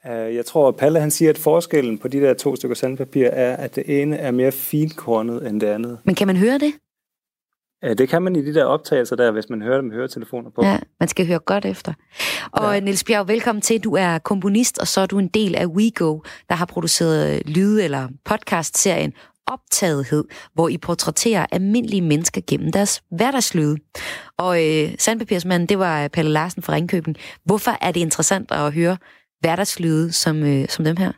Øh, jeg tror, at Palle han siger, at forskellen på de der to stykker sandpapir er, at det ene er mere finkornet end det andet. Men kan man høre det? Det kan man i de der optagelser der, hvis man hører dem med høretelefoner på. Ja, man skal høre godt efter. Og ja. Niels Bjerg, velkommen til. Du er komponist, og så er du en del af WeGo, der har produceret lyde- eller podcast-serien Optagethed, hvor I portrætterer almindelige mennesker gennem deres hverdagslyde. Og øh, Sandpapirsmanden, det var Palle Larsen fra Ringkøben. Hvorfor er det interessant at høre hverdagslyde som, øh, som dem her?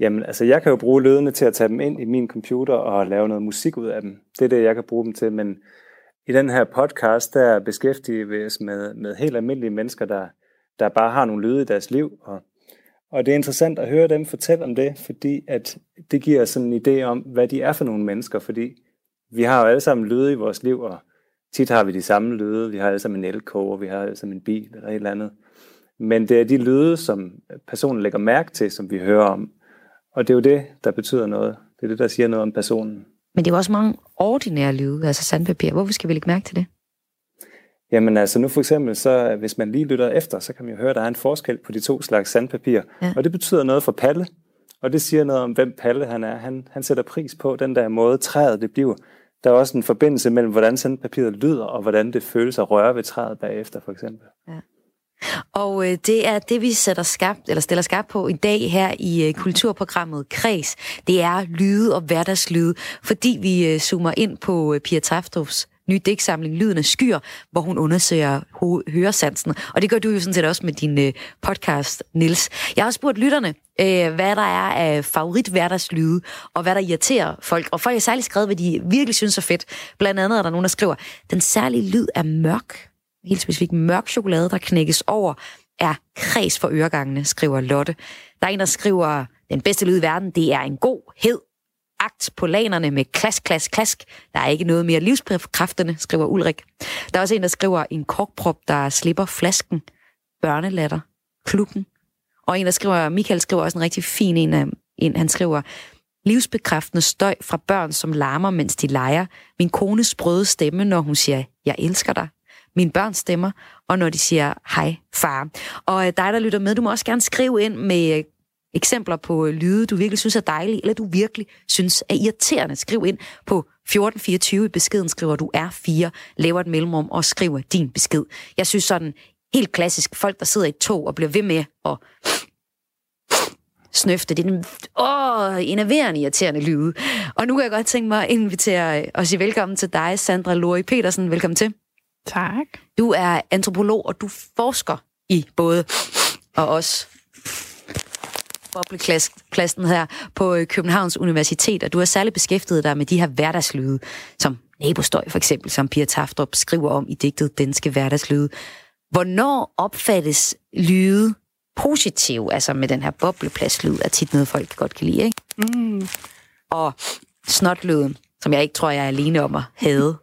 Jamen, altså jeg kan jo bruge lydene til at tage dem ind i min computer og lave noget musik ud af dem. Det er det, jeg kan bruge dem til, men i den her podcast, der beskæftiger vi os med, med helt almindelige mennesker, der, der bare har nogle lyde i deres liv, og, og det er interessant at høre dem fortælle om det, fordi at det giver sådan en idé om, hvad de er for nogle mennesker, fordi vi har jo alle sammen lyde i vores liv, og tit har vi de samme lyde. Vi har alle sammen en elkoger, vi har alle sammen en bil eller et eller andet. Men det er de lyde, som personen lægger mærke til, som vi hører om. Og det er jo det, der betyder noget. Det er det, der siger noget om personen. Men det er jo også mange ordinære lyde, altså sandpapir. Hvorfor skal vi lægge mærke til det? Jamen altså nu for eksempel, så hvis man lige lytter efter, så kan man jo høre, at der er en forskel på de to slags sandpapir. Ja. Og det betyder noget for Palle, og det siger noget om, hvem Palle han er. Han, han sætter pris på den der måde, træet det bliver. Der er også en forbindelse mellem, hvordan sandpapiret lyder, og hvordan det føles at røre ved træet bagefter, for eksempel. Ja. Og øh, det er det, vi sætter skabt, eller stiller skarpt på i dag her i øh, kulturprogrammet Kreds. Det er lyde og hverdagslyde, fordi vi øh, zoomer ind på øh, Pia Taftofs nye digtsamling Lyden af Skyer, hvor hun undersøger høresansen. Og det gør du jo sådan set også med din øh, podcast, Nils. Jeg har også spurgt lytterne, øh, hvad der er af favorit hverdagslyde, og hvad der irriterer folk. Og folk har særligt skrevet, hvad de virkelig synes er fedt. Blandt andet er der nogen, der skriver, den særlige lyd er mørk, helt specifikt mørk chokolade, der knækkes over, er kreds for øregangene, skriver Lotte. Der er en, der skriver, den bedste lyd i verden, det er en god, hed akt på lanerne med klask, klask, klask. Der er ikke noget mere livskræftende, skriver Ulrik. Der er også en, der skriver en korkprop, der slipper flasken. Børnelatter. Klukken. Og en, der skriver, Michael skriver også en rigtig fin en, øh, en han skriver, livsbekræftende støj fra børn, som larmer, mens de leger. Min kones sprøde stemme, når hun siger, jeg elsker dig. Min børns stemmer, og når de siger, hej far. Og øh, dig, der lytter med, du må også gerne skrive ind med øh, eksempler på øh, lyde, du virkelig synes er dejlige, eller du virkelig synes er irriterende. Skriv ind på 1424 i beskeden, skriver du R4, laver et mellemrum og skriver din besked. Jeg synes sådan helt klassisk, folk der sidder i et tog og bliver ved med at snøfte. Det er den åh, enerverende irriterende lyde. Og nu kan jeg godt tænke mig at invitere og sige velkommen til dig, Sandra Lori Petersen. Velkommen til. Tak. Du er antropolog, og du forsker i både og også bobleklassen her på øh, Københavns Universitet, og du har særligt beskæftiget dig med de her hverdagslyde, som nabostøj for eksempel, som Pia Taftrup skriver om i digtet Danske Hverdagslyde. Hvornår opfattes lyde positiv, altså med den her boblepladslyd, er tit noget, folk godt kan lide, ikke? Mm. Og snotlyden, som jeg ikke tror, jeg er alene om at have.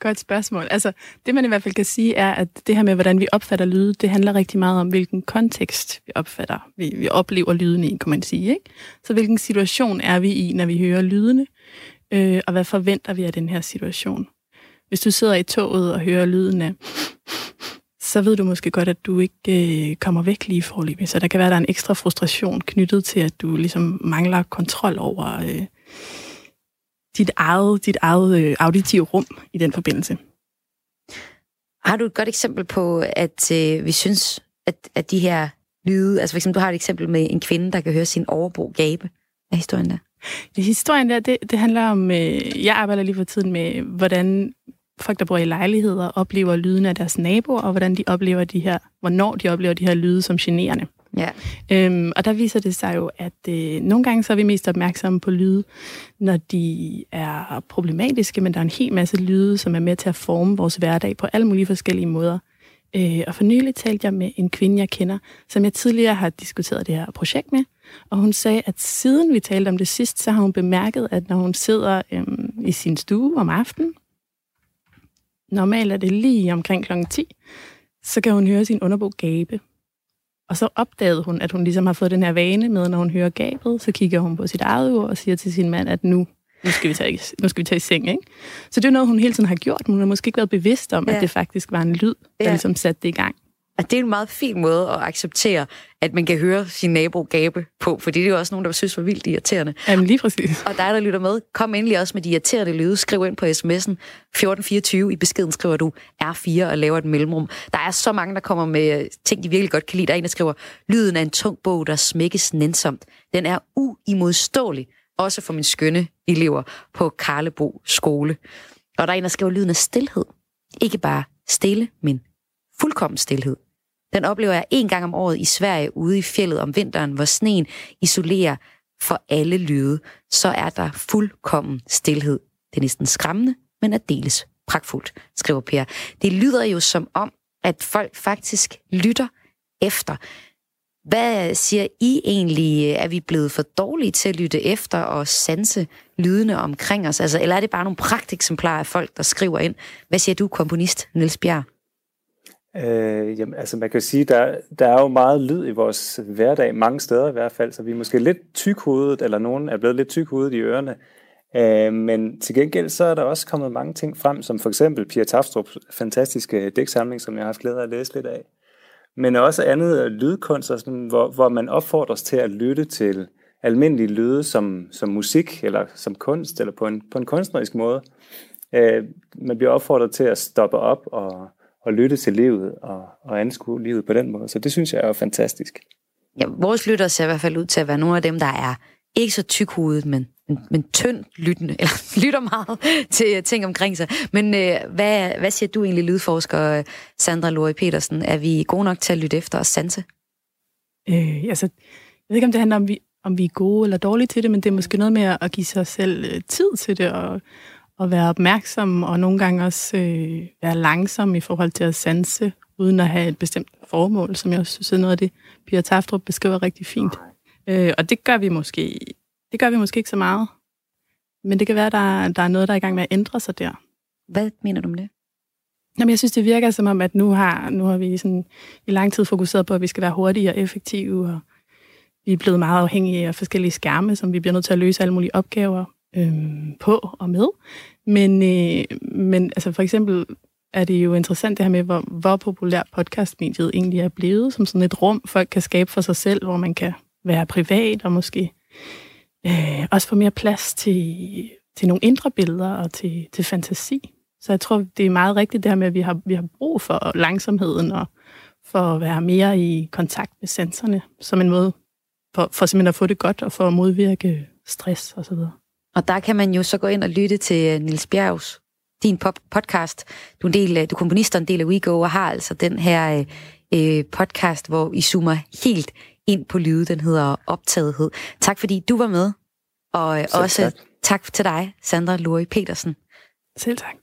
Godt spørgsmål. Altså, det man i hvert fald kan sige, er, at det her med, hvordan vi opfatter lyde, det handler rigtig meget om, hvilken kontekst vi opfatter, vi, vi oplever lyden i, kan man sige. Ikke? Så hvilken situation er vi i, når vi hører lydene, øh, og hvad forventer vi af den her situation? Hvis du sidder i toget og hører lyden af, så ved du måske godt, at du ikke øh, kommer væk lige forløbig. Så der kan være, at der er en ekstra frustration knyttet til, at du ligesom mangler kontrol over... Øh, dit eget, dit eget øh, auditive rum i den forbindelse. Har du et godt eksempel på, at øh, vi synes, at, at de her lyde, altså for eksempel, du har et eksempel med en kvinde, der kan høre sin overbo gabe. Hvad er historien der? Det, historien der, det, det handler om, øh, jeg arbejder lige for tiden med, hvordan folk, der bor i lejligheder, oplever lyden af deres naboer, og hvordan de oplever de her, hvornår de oplever de her lyde som generende. Ja. Øhm, og der viser det sig jo, at øh, nogle gange så er vi mest opmærksomme på lyde, når de er problematiske, men der er en hel masse lyde, som er med til at forme vores hverdag på alle mulige forskellige måder. Øh, og for nylig talte jeg med en kvinde, jeg kender, som jeg tidligere har diskuteret det her projekt med, og hun sagde, at siden vi talte om det sidst, så har hun bemærket, at når hun sidder øhm, i sin stue om aftenen, normalt er det lige omkring kl. 10, så kan hun høre sin underbog gabe. Og så opdagede hun, at hun ligesom har fået den her vane med, når hun hører gabet, så kigger hun på sit eget ur og siger til sin mand, at nu, nu, skal, vi tage, nu skal vi tage i seng. Ikke? Så det er noget, hun hele tiden har gjort. Hun har måske ikke været bevidst om, ja. at det faktisk var en lyd, der ja. ligesom satte det i gang. Og det er en meget fin måde at acceptere, at man kan høre sin nabo gabe på, fordi det er jo også nogen, der synes var vildt irriterende. Jamen lige præcis. Og dig, der lytter med, kom endelig også med de irriterende lyde. Skriv ind på sms'en 1424. I beskeden skriver du R4 og laver et mellemrum. Der er så mange, der kommer med ting, de virkelig godt kan lide. Der er en, der skriver, lyden af en tung bog, der smækkes nænsomt. Den er uimodståelig, også for mine skønne elever på Karlebo skole. Og der er en, der skriver lyden af stillhed. Ikke bare stille, men fuldkommen stillhed. Den oplever jeg en gang om året i Sverige ude i fjellet om vinteren, hvor sneen isolerer for alle lyde. Så er der fuldkommen stillhed. Det er næsten skræmmende, men er deles pragtfuldt, skriver Per. Det lyder jo som om, at folk faktisk lytter efter. Hvad siger I egentlig? Er vi blevet for dårlige til at lytte efter og sanse lydene omkring os? Altså, eller er det bare nogle pragteksemplarer af folk, der skriver ind? Hvad siger du, komponist Niels Bjerg? Øh, jamen, altså man kan sige, der, der er jo meget lyd i vores hverdag, mange steder i hvert fald, så vi er måske lidt tykhovedet, eller nogen er blevet lidt tykhovedet i ørerne Øh, men til gengæld så er der også kommet mange ting frem, som for eksempel Pia Tafstrups fantastiske digtsamling, som jeg har haft glæde af at læse lidt af. Men også andet lydkunst, sådan, hvor, hvor man opfordres til at lytte til almindelige lyde som, som musik, eller som kunst, eller på en, på en kunstnerisk måde. Øh, man bliver opfordret til at stoppe op og, og lytte til livet og, og anskue livet på den måde. Så det synes jeg er fantastisk. Ja, vores lytter ser i hvert fald ud til at være nogle af dem, der er ikke så tykhudet, men, men, men tynd lyttende, eller lytter meget til ting omkring sig. Men øh, hvad, hvad siger du egentlig, lydforsker Sandra Lori Petersen? Er vi gode nok til at lytte efter og sanse? Øh, altså, jeg ved ikke, om det handler om, vi, om vi er gode eller dårlige til det, men det er måske noget med at give sig selv øh, tid til det, og, og være opmærksom, og nogle gange også øh, være langsom i forhold til at sanse, uden at have et bestemt formål, som jeg også synes er noget af det, Pia Taftrup beskriver rigtig fint. Øh, og det gør vi måske det gør vi måske ikke så meget. Men det kan være, at der, der er noget, der er i gang med at ændre sig der. Hvad mener du med det? Jamen, jeg synes, det virker som om, at nu har, nu har vi sådan i lang tid fokuseret på, at vi skal være hurtige og effektive, og vi er blevet meget afhængige af forskellige skærme, som vi bliver nødt til at løse alle mulige opgaver øhm, på og med. Men, øh, men altså for eksempel er det jo interessant det her med, hvor, hvor populær podcastmediet egentlig er blevet, som sådan et rum, folk kan skabe for sig selv, hvor man kan være privat og måske øh, også få mere plads til, til nogle indre billeder og til, til fantasi. Så jeg tror, det er meget rigtigt det her med, at vi har, vi har brug for langsomheden og for at være mere i kontakt med sensorne, som en måde for, for simpelthen at få det godt og for at modvirke stress osv. Og der kan man jo så gå ind og lytte til øh, Nils Bjergs, din pop podcast. Du er, en del, du er komponist og en del af WeGo, og har altså den her øh, øh, podcast, hvor I zoomer helt ind på lyde. Den hedder Optagethed. Tak fordi du var med. Og Selv også tak. tak til dig, Sandra Lori Petersen. Selv tak.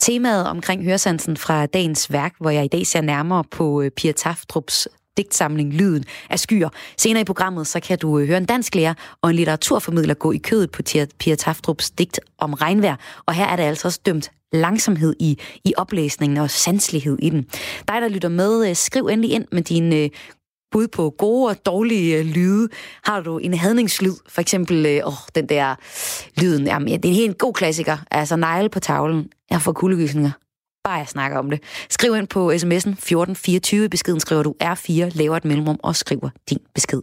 Temaet omkring høresansen fra dagens værk, hvor jeg i dag ser nærmere på øh, Pia Taftrups digtsamling Lyden af skyer. Senere i programmet, så kan du øh, høre en dansk lærer og en litteraturformidler gå i kødet på Pia Taftrups digt om regnvejr. Og her er det altså også dømt langsomhed i, i oplæsningen og sanslighed i den. Dig, der lytter med, øh, skriv endelig ind med dine øh, bud på gode og dårlige lyde. Har du en hadningslyd, for eksempel åh, den der lyden, jamen, det er en helt god klassiker, altså negle på tavlen. Jeg får kuldegysninger. Bare jeg snakker om det. Skriv ind på sms'en 1424, beskeden skriver du R4, laver et mellemrum og skriver din besked.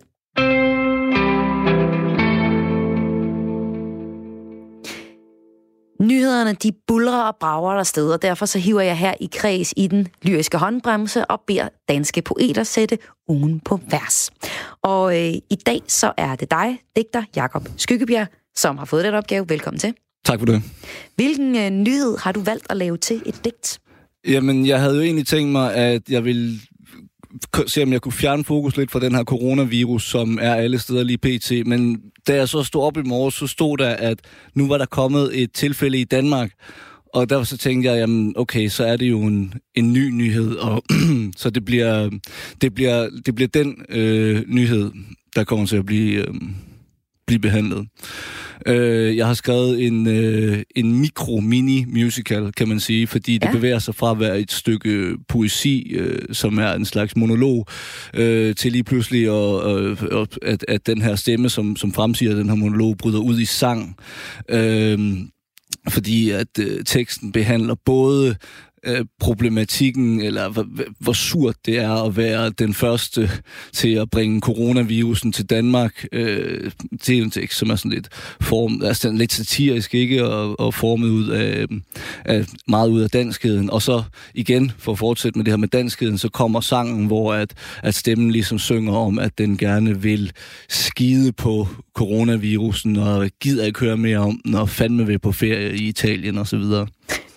Nyhederne, de bulrer og brager der sted, og derfor så hiver jeg her i kreds i den lyriske håndbremse og beder danske poeter sætte ugen på vers. Og øh, i dag så er det dig, digter Jakob Skyggebjerg, som har fået den opgave. Velkommen til. Tak for det. Hvilken øh, nyhed har du valgt at lave til et digt? Jamen, jeg havde jo egentlig tænkt mig, at jeg ville se, om jeg kunne fjerne fokus lidt fra den her coronavirus, som er alle steder lige pt. Men da jeg så stod op i morgen, så stod der, at nu var der kommet et tilfælde i Danmark, og derfor så tænkte jeg, jamen okay, så er det jo en, en ny nyhed, og så det bliver, det bliver, det bliver den øh, nyhed, der kommer til at blive, øh, blive behandlet. Øh, jeg har skrevet en, øh, en mikro-mini-musical, kan man sige, fordi det ja. bevæger sig fra at være et stykke poesi, øh, som er en slags monolog, øh, til lige pludselig at, øh, at, at den her stemme, som, som fremsiger den her monolog, bryder ud i sang. Øh, fordi at øh, teksten behandler både Øh, problematikken, eller hvor, hvor surt det er at være den første til at bringe coronavirusen til Danmark. Øh, det er en tekst, som er sådan lidt, form, altså lidt satirisk, ikke? Og, og formet ud af, af, meget ud af danskheden. Og så igen, for at fortsætte med det her med danskheden, så kommer sangen, hvor at, at stemmen ligesom synger om, at den gerne vil skide på coronavirusen, og gider ikke høre mere om den, og fandme vil på ferie i Italien osv.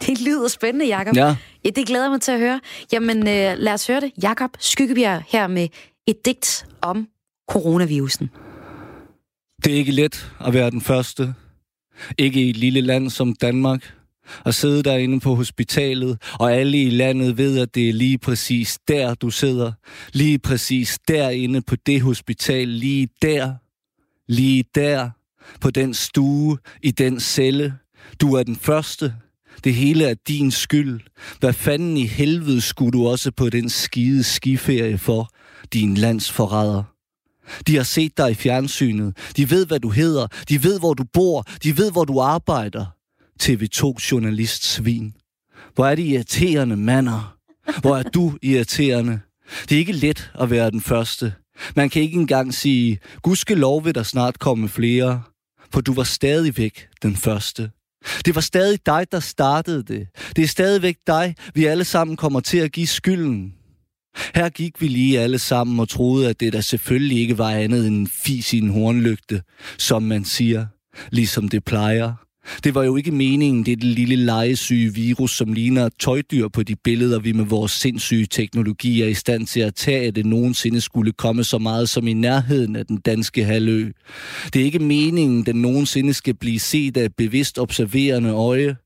Det lyder spændende, Jakob. Ja. ja. Det glæder mig til at høre. Jamen, øh, lad os høre det. Jakob Skyggebjerg her med et digt om coronavirusen. Det er ikke let at være den første. Ikke i et lille land som Danmark. At sidde derinde på hospitalet, og alle i landet ved, at det er lige præcis der, du sidder. Lige præcis derinde på det hospital. Lige der. Lige der. På den stue. I den celle. Du er den første. Det hele er din skyld. Hvad fanden i helvede skulle du også på den skide skiferie for, din landsforræder? De har set dig i fjernsynet. De ved, hvad du hedder. De ved, hvor du bor. De ved, hvor du arbejder. TV2-journalist svin. Hvor er de irriterende mander. Hvor er du irriterende. Det er ikke let at være den første. Man kan ikke engang sige, gudske lov vil der snart komme flere. For du var stadigvæk den første. Det var stadig dig, der startede det. Det er stadigvæk dig, vi alle sammen kommer til at give skylden. Her gik vi lige alle sammen og troede, at det der selvfølgelig ikke var andet end en fis i en hornlygte, som man siger, ligesom det plejer. Det var jo ikke meningen, det, det lille legesyge virus, som ligner tøjdyr på de billeder, vi med vores sindssyge teknologi er i stand til at tage, at det nogensinde skulle komme så meget som i nærheden af den danske halvø. Det er ikke meningen, den nogensinde skal blive set af et bevidst observerende øje.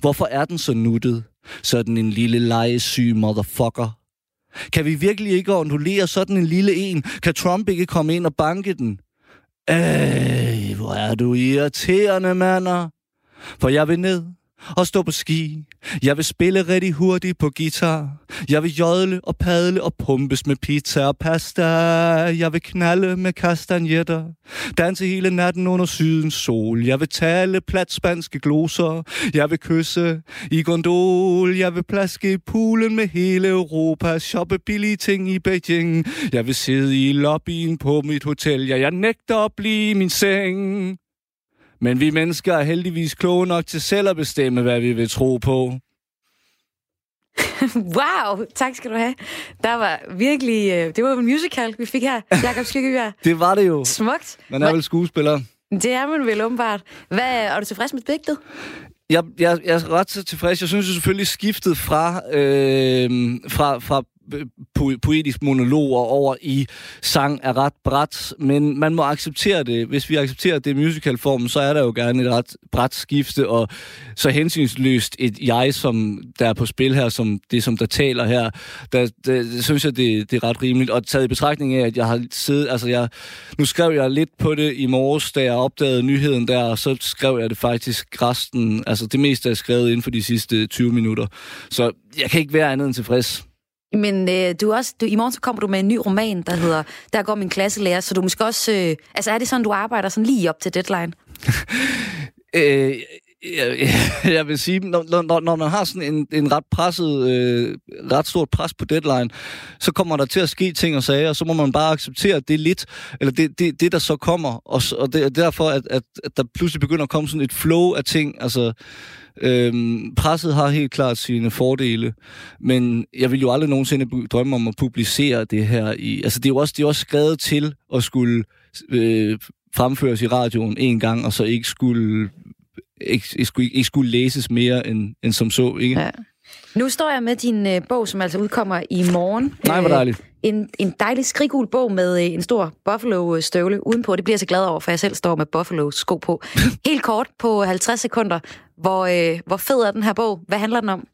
Hvorfor er den så nuttet? Sådan en lille legesyg motherfucker. Kan vi virkelig ikke ondulere sådan en lille en? Kan Trump ikke komme ind og banke den? Øh, hvor er du irriterende, mander. For jeg vil ned og stå på ski. Jeg vil spille rigtig hurtigt på guitar. Jeg vil jodle og padle og pumpes med pizza og pasta. Jeg vil knalde med kastanjetter. Danse hele natten under sydens sol. Jeg vil tale plat spanske gloser. Jeg vil kysse i gondol. Jeg vil plaske i poolen med hele Europa. Shoppe billige ting i Beijing. Jeg vil sidde i lobbyen på mit hotel. Ja, jeg nægter at blive i min seng. Men vi mennesker er heldigvis kloge nok til selv at bestemme, hvad vi vil tro på. wow, tak skal du have. Der var virkelig... Øh, det var en musical, vi fik her. Jakob Skyggebjerg. det var det jo. Smukt. Man er vel skuespiller. Det er man vel åbenbart. Hvad, er du tilfreds med digtet? Jeg, jeg, jeg er ret tilfreds. Jeg synes jo selvfølgelig skiftet fra, øh, fra, fra Øh, po- poetisk monologer over i sang er ret bræt, men man må acceptere det. Hvis vi accepterer det musicalformen, så er der jo gerne et ret bræt skifte, og så hensynsløst et jeg, som der er på spil her, som det, som der taler her, der, der, der synes jeg, det, det er ret rimeligt. Og taget i betragtning af, at jeg har siddet, altså jeg, nu skrev jeg lidt på det i morges, da jeg opdagede nyheden der, og så skrev jeg det faktisk resten, altså det meste er skrevet inden for de sidste 20 minutter. Så jeg kan ikke være andet end tilfreds. Men øh, du også, du, i morgen så kommer du med en ny roman, der hedder Der går min klasselærer, så du måske også... Øh, altså er det sådan, du arbejder sådan lige op til deadline? øh, jeg, jeg vil sige, når, når, når man har sådan en, en ret presset, øh, ret stort pres på deadline, så kommer der til at ske ting og sager, og så må man bare acceptere det lidt, eller det, det, det der så kommer, og, og det er derfor, at, at, at der pludselig begynder at komme sådan et flow af ting, altså Øhm, presset har helt klart sine fordele, men jeg vil jo aldrig nogensinde drømme om at publicere det her i... Altså, det er jo også, det er også skrevet til at skulle øh, fremføres i radioen en gang, og så ikke skulle, ikke, ikke, skulle, ikke skulle læses mere end, end som så, ikke? Ja. Nu står jeg med din øh, bog, som altså udkommer i morgen. Nej, hvor dejligt. Øh, en, en dejlig skrigul bog med øh, en stor Buffalo-støvle udenpå. Det bliver jeg så glad over, for jeg selv står med Buffalo-sko på. Helt kort på 50 sekunder. Hvor, øh, hvor fed er den her bog? Hvad handler den om?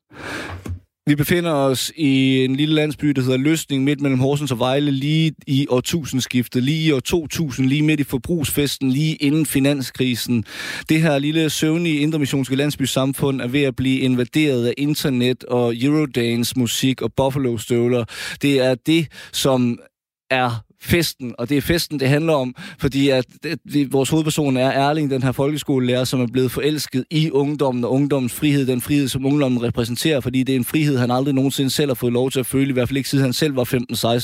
Vi befinder os i en lille landsby, der hedder Løsning, midt mellem Horsens og Vejle, lige i årtusindskiftet, lige i år 2000, lige midt i forbrugsfesten, lige inden finanskrisen. Det her lille søvnige indremissionske landsbysamfund er ved at blive invaderet af internet og Eurodance musik og Buffalo-støvler. Det er det, som er festen, og det er festen, det handler om, fordi at det, det, vores hovedperson er Erling, den her folkeskolelærer, som er blevet forelsket i ungdommen og ungdommens frihed, den frihed, som ungdommen repræsenterer, fordi det er en frihed, han aldrig nogensinde selv har fået lov til at føle, i hvert fald ikke siden han selv var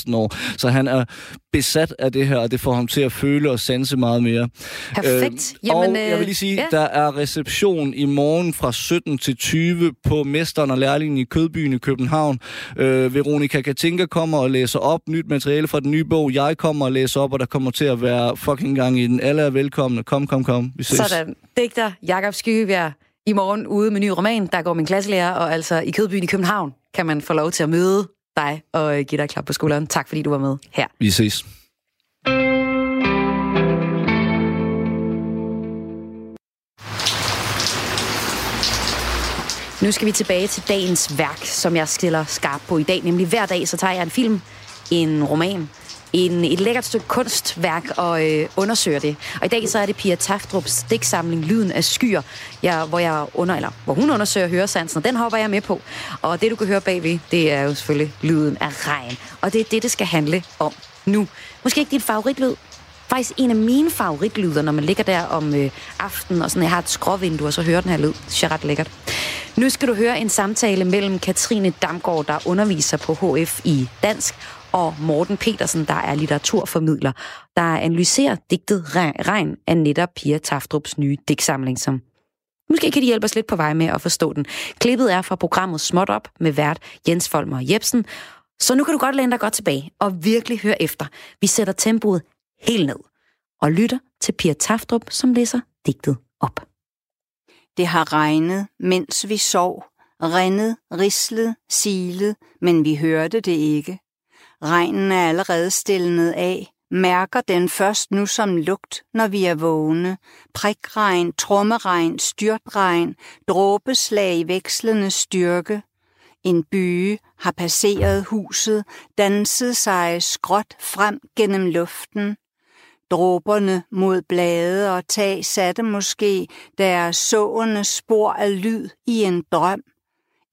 15-16 år. Så han er besat af det her, og det får ham til at føle og sanse meget mere. Perfekt. Øh, Jamen, og jeg vil lige sige, ja. der er reception i morgen fra 17 til 20 på Mesteren og Lærlingen i Kødbyen i København. Øh, Veronika Katinka kommer og læser op nyt materiale fra den nye bog, Jeg kommer og læser op, og der kommer til at være fucking gang i den. Alle er velkomne. Kom, kom, kom. Vi ses. Sådan. Digter Jakob Skyggebjerg i morgen ude med ny roman. Der går min klasselærer, og altså i Kødbyen i København kan man få lov til at møde dig og give dig et klap på skulderen. Tak fordi du var med her. Vi ses. Nu skal vi tilbage til dagens værk, som jeg stiller skarp på i dag. Nemlig hver dag, så tager jeg en film, en roman, en, et lækkert stykke kunstværk og øh, undersøger det. Og i dag så er det Pia Taftrups digtsamling Lyden af skyer, jeg, hvor, jeg under, eller, hvor hun undersøger høresansen, og den hopper jeg med på. Og det du kan høre bagved, det er jo selvfølgelig lyden af regn. Og det er det, det skal handle om nu. Måske ikke dit favoritlyd, Faktisk en af mine favoritlyder, når man ligger der om øh, aftenen, og sådan, jeg har et skråvindue, og så hører den her lyd. Det er ret lækkert. Nu skal du høre en samtale mellem Katrine Damgaard, der underviser på HF i dansk, og Morten Petersen, der er litteraturformidler, der analyserer digtet Regn af netop Pia Taftrups nye digtsamling, som Måske kan de hjælpe os lidt på vej med at forstå den. Klippet er fra programmet Småt Op med vært Jens Folmer Jebsen. Så nu kan du godt læne dig godt tilbage og virkelig høre efter. Vi sætter tempoet helt ned og lytter til Pia Taftrup, som læser digtet op. Det har regnet, mens vi sov, rendet, rislet, silet, men vi hørte det ikke. Regnen er allerede stillet af, mærker den først nu som lugt, når vi er vågne. Prikregn, trommeregn, styrtregn, dråbeslag i vekslende styrke. En byge har passeret huset, danset sig skråt frem gennem luften. Dråberne mod blade og tag satte måske deres sående spor af lyd i en drøm.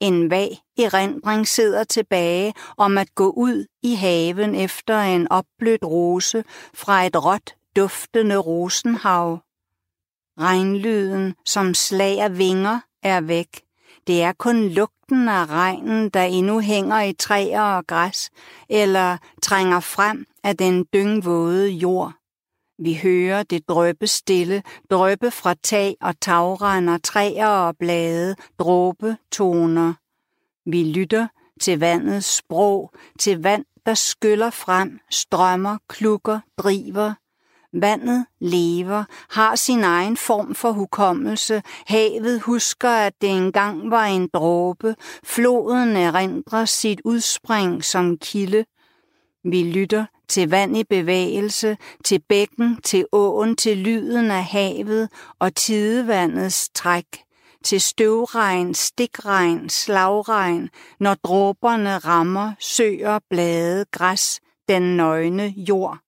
En vag erindring sidder tilbage om at gå ud i haven efter en opblødt rose fra et råt duftende rosenhav. Regnlyden, som slag af vinger, er væk. Det er kun lugten af regnen, der endnu hænger i træer og græs, eller trænger frem af den dyngvåde jord. Vi hører det drøbe stille, drøbe fra tag og tagrender, træer og blade, dråbe toner. Vi lytter til vandets sprog, til vand, der skyller frem, strømmer, klukker, driver. Vandet lever, har sin egen form for hukommelse. Havet husker, at det engang var en dråbe. Floden erindrer sit udspring som kilde. Vi lytter til vand i bevægelse, til bækken, til åen, til lyden af havet og tidevandets træk, til støvregn, stikregn, slagregn, når dråberne rammer søer, blade, græs, den nøgne jord.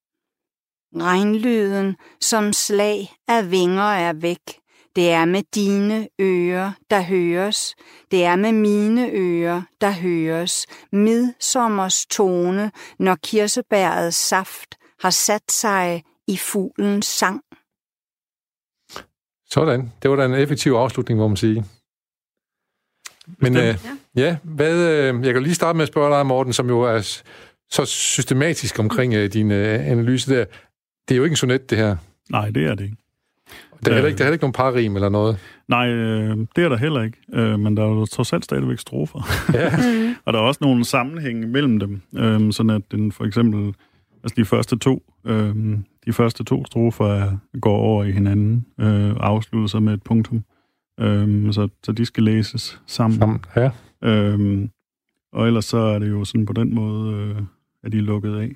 Regnlyden som slag af vinger er væk. Det er med dine ører, der høres. Det er med mine ører, der høres. Midsommers tone, når kirsebærets saft har sat sig i fuglens sang. Sådan. Det var da en effektiv afslutning, må man sige. Men øh, ja, hvad, øh, jeg kan lige starte med at spørge dig, Morten, som jo er så systematisk omkring øh, din øh, analyse der. Det er jo ikke en sonet, det her. Nej, det er det ikke. Der er heller ikke, der er heller ikke nogen parrim eller noget. Nej, øh, det er der heller ikke. Øh, men der er jo trods alt stadigvæk strofer. Ja. og der er også nogle sammenhænge mellem dem. Øh, sådan at den for eksempel, altså de første to, øh, de første to strofer er, går over i hinanden, øh, afslutter sig med et punktum. Øh, så, så de skal læses sammen. sammen ja. øh, og ellers så er det jo sådan på den måde, øh, at de er lukket af.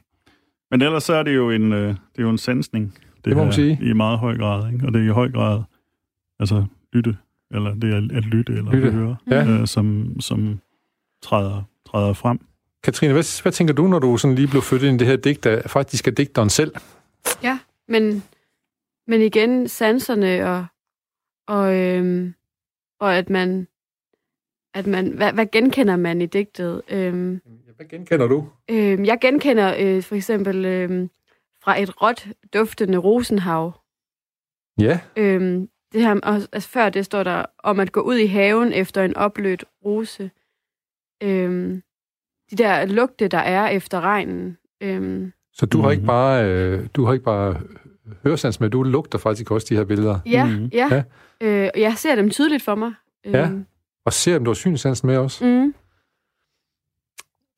Men ellers så er det jo en, øh, det er jo en sansning det, det må man sige. I meget høj grad, ikke? Og det er i høj grad, altså lytte, eller det er at lytte eller lytte. høre, ja. øh, som, som træder, træder frem. Katrine, hvad, hvad tænker du, når du sådan lige blev født ind i det her digt, der faktisk er digteren selv? Ja, men, men igen, sanserne og, og, øhm, og at man, at man hvad, hvad genkender man i digtet? Øhm, hvad genkender du? Øhm, jeg genkender øh, for eksempel øh, fra et råt duftende rosenhav. Ja. Øhm, det her, altså før det står der om at gå ud i haven efter en oplødt rose. Øhm, de der lugte, der er efter regnen. Øhm. Så du har ikke bare, øh, du har ikke bare høresans med, du lugter faktisk også de her billeder. Ja, mm-hmm. ja. ja. Øh, jeg ser dem tydeligt for mig. Ja, øhm. og ser dem, du har synsansen med også. Mm.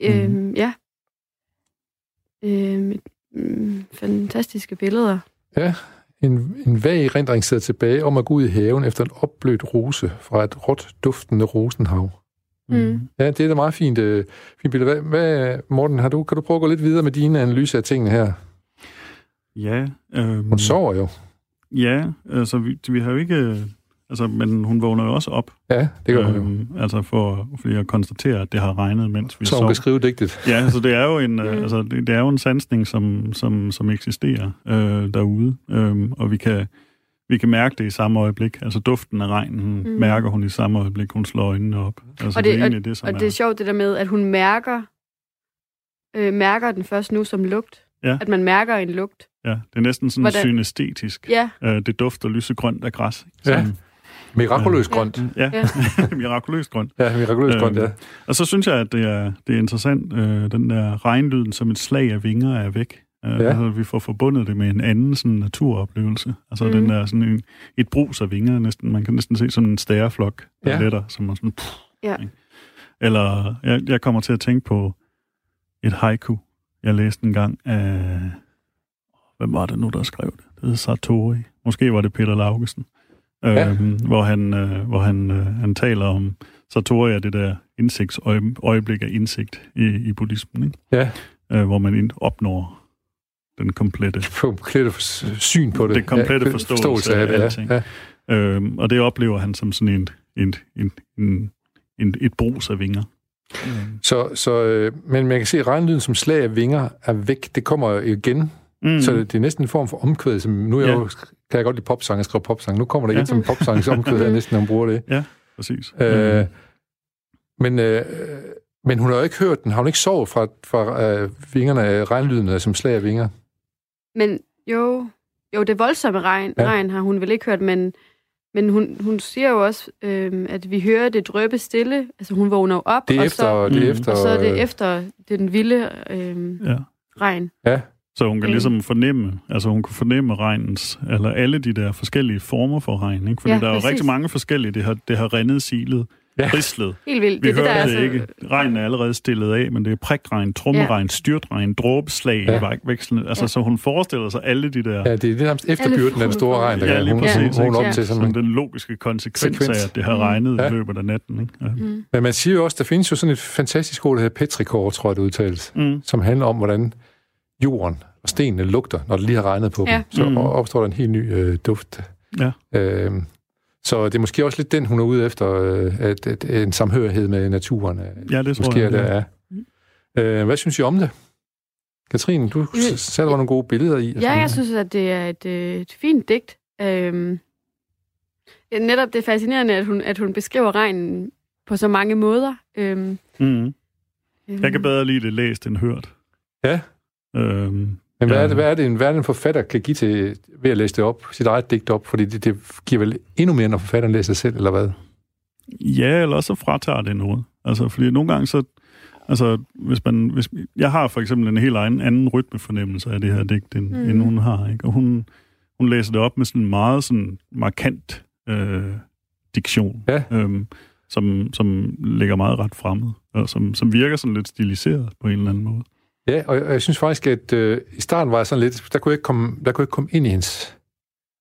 Øhm, mm. Ja. Øhm, mm, fantastiske billeder. Ja, en, en vag erindring sidder tilbage om at gå ud i haven efter en opblødt rose fra et råt duftende rosenhav. Mm. Ja, det er da meget fint, øh, fint billede. Hvad, hvad, Morten, har du, kan du prøve at gå lidt videre med dine analyser af tingene her? Ja. Øh, Hun sover jo. Ja, altså vi, vi har jo ikke... Altså, men hun vågner jo også op. Ja, det gør hun øhm, jo. Altså for, fordi at konstatere, at det har regnet, mens vi Så hun sov. kan skrive digtet. Ja, så det er jo en, mm. altså, det, det er jo en sansning, som, som, som eksisterer øh, derude. Øhm, og vi kan, vi kan mærke det i samme øjeblik. Altså duften af regnen mm. mærker hun i samme øjeblik, hun slår øjnene op. Altså, og det, det er og, det, som og er. det er sjovt det der med, at hun mærker, øh, mærker den først nu som lugt. Ja. At man mærker en lugt. Ja, det er næsten sådan Hvordan- synæstetisk. Ja. Øh, det dufter lysegrønt af græs. Ja. Sådan- Mirakuløst grønt. Ja, Ja. mirakuløst grønt. Ja, mirakuløst grønt, ja. Og så synes jeg, at det er, det er interessant, øh, den der regnlyden som et slag af vinger er væk. Øh, Ja. altså, vi får forbundet det med en anden sådan naturoplevelse. Altså mm. den der sådan en, et brus af vinger, næsten, man kan næsten se sådan en stæreflok, der Ja. letter, som er sådan... Pff, Ja. eller jeg, jeg kommer til at tænke på et haiku, jeg læste en gang af... Hvem var det nu, der skrev det? Det hed Sartori. Måske var det Peter Laugesen. Ja. Øhm, hvor han, øh, hvor han, øh, han taler om Sartori er det der indsigtsøjeblik af indsigt i, i buddhismen, ikke? Ja. Øh, hvor man ind- opnår den komplette Komplette syn på det. det komplette Ja, forståelse, forståelse af det, ja. alting. Ja. Øhm, og det oplever han som sådan en, en, en, en, en, et brus af vinger. Så, så, øh, men man kan se, at regnlyden som slag af vinger er væk. Det kommer igen. Mm. Mm. Så det er næsten en form for omkvæd. Som nu er jeg Ja. jo, kan jeg godt lide popsang, jeg skriver popsang. Nu kommer der Ja. igen som popsangs omkvæd her næsten, når hun bruger det. Ja, præcis. Øh, men, øh, men hun har jo ikke hørt den. Har hun ikke sovet fra, fra øh, vingerne af regnlyden af som slag af vinger? Men jo, jo det voldsomme regn, Ja. regn har hun vel ikke hørt, men, men hun, hun siger jo også, øhm, at vi hører det drøbe stille. Altså hun vågner jo op, Det er og, efter- så, det er efter, og så er det øh, efter den vilde øhm, Ja. regn. Ja. Så hun kan Øh. ligesom fornemme, altså hun kan fornemme regnens, eller alle de der forskellige former for regn, ikke? Fordi Ja, der er jo præcis. rigtig mange forskellige, det har, det har rendet silet, ja. rislet. Helt vildt. Vi Det er det, hører der det, er så- ikke. Regnen er allerede stillet af, men det er prikregn, trommeregn, ja. styrtregn, dråbeslag, Ja. ja. vekslende. Altså, Ja. ja. så hun forestiller sig alle de der... Ja, det er nærmest efterbyrden af den store regn, der ja, lige hun- præcis, hun- hun ikke? op til sådan en- den logiske konsekvens Sekvens. af, at det har regnet Ja. i løbet af natten. Ikke? Ja. Mm. Men man siger jo også, der findes jo sådan et fantastisk ord, der hedder petrikor, tror jeg det udtales, mm. som handler om, hvordan jorden og stenene lugter, når det lige har regnet på Ja. dem. Så Mm. opstår der en helt ny øh, duft. Ja. Øhm, så det er måske også lidt den, hun er ude efter, øh, at, at, en samhørighed med naturen. øh, Ja, det tror måske jeg, er det der er. Øh, hvad synes I om det? Katrine, du satte nogle gode billeder i. Ja, jeg synes, at det er et, et fint digt. Øhm, netop det er fascinerende, at hun, at hun beskriver regnen på så mange måder. Øhm, Mm. øhm, Jeg kan bedre lide det læst end hørt. Ja. Øhm, Men hvad er, det, hvad, er det, en, hvad er det, en forfatter kan give til ved at læse det op, sit eget digt op? Fordi det, det giver vel endnu mere, når forfatteren læser selv, eller hvad? Ja, eller så fratager det noget. Altså, fordi nogle gange så... Altså, hvis man... Hvis, jeg har for eksempel en helt egen anden rytmefornemmelse af det her digt, end, mm. end hun har, ikke? Og hun, hun læser det op med sådan en meget sådan markant øh, diktion, ja. øhm, som, som ligger meget ret fremmed, og som, som virker sådan lidt stiliseret på en eller anden måde. Ja, og jeg, og jeg synes faktisk, at øh, i starten var jeg sådan lidt, der kunne jeg ikke komme, der kunne jeg ikke komme ind i hendes...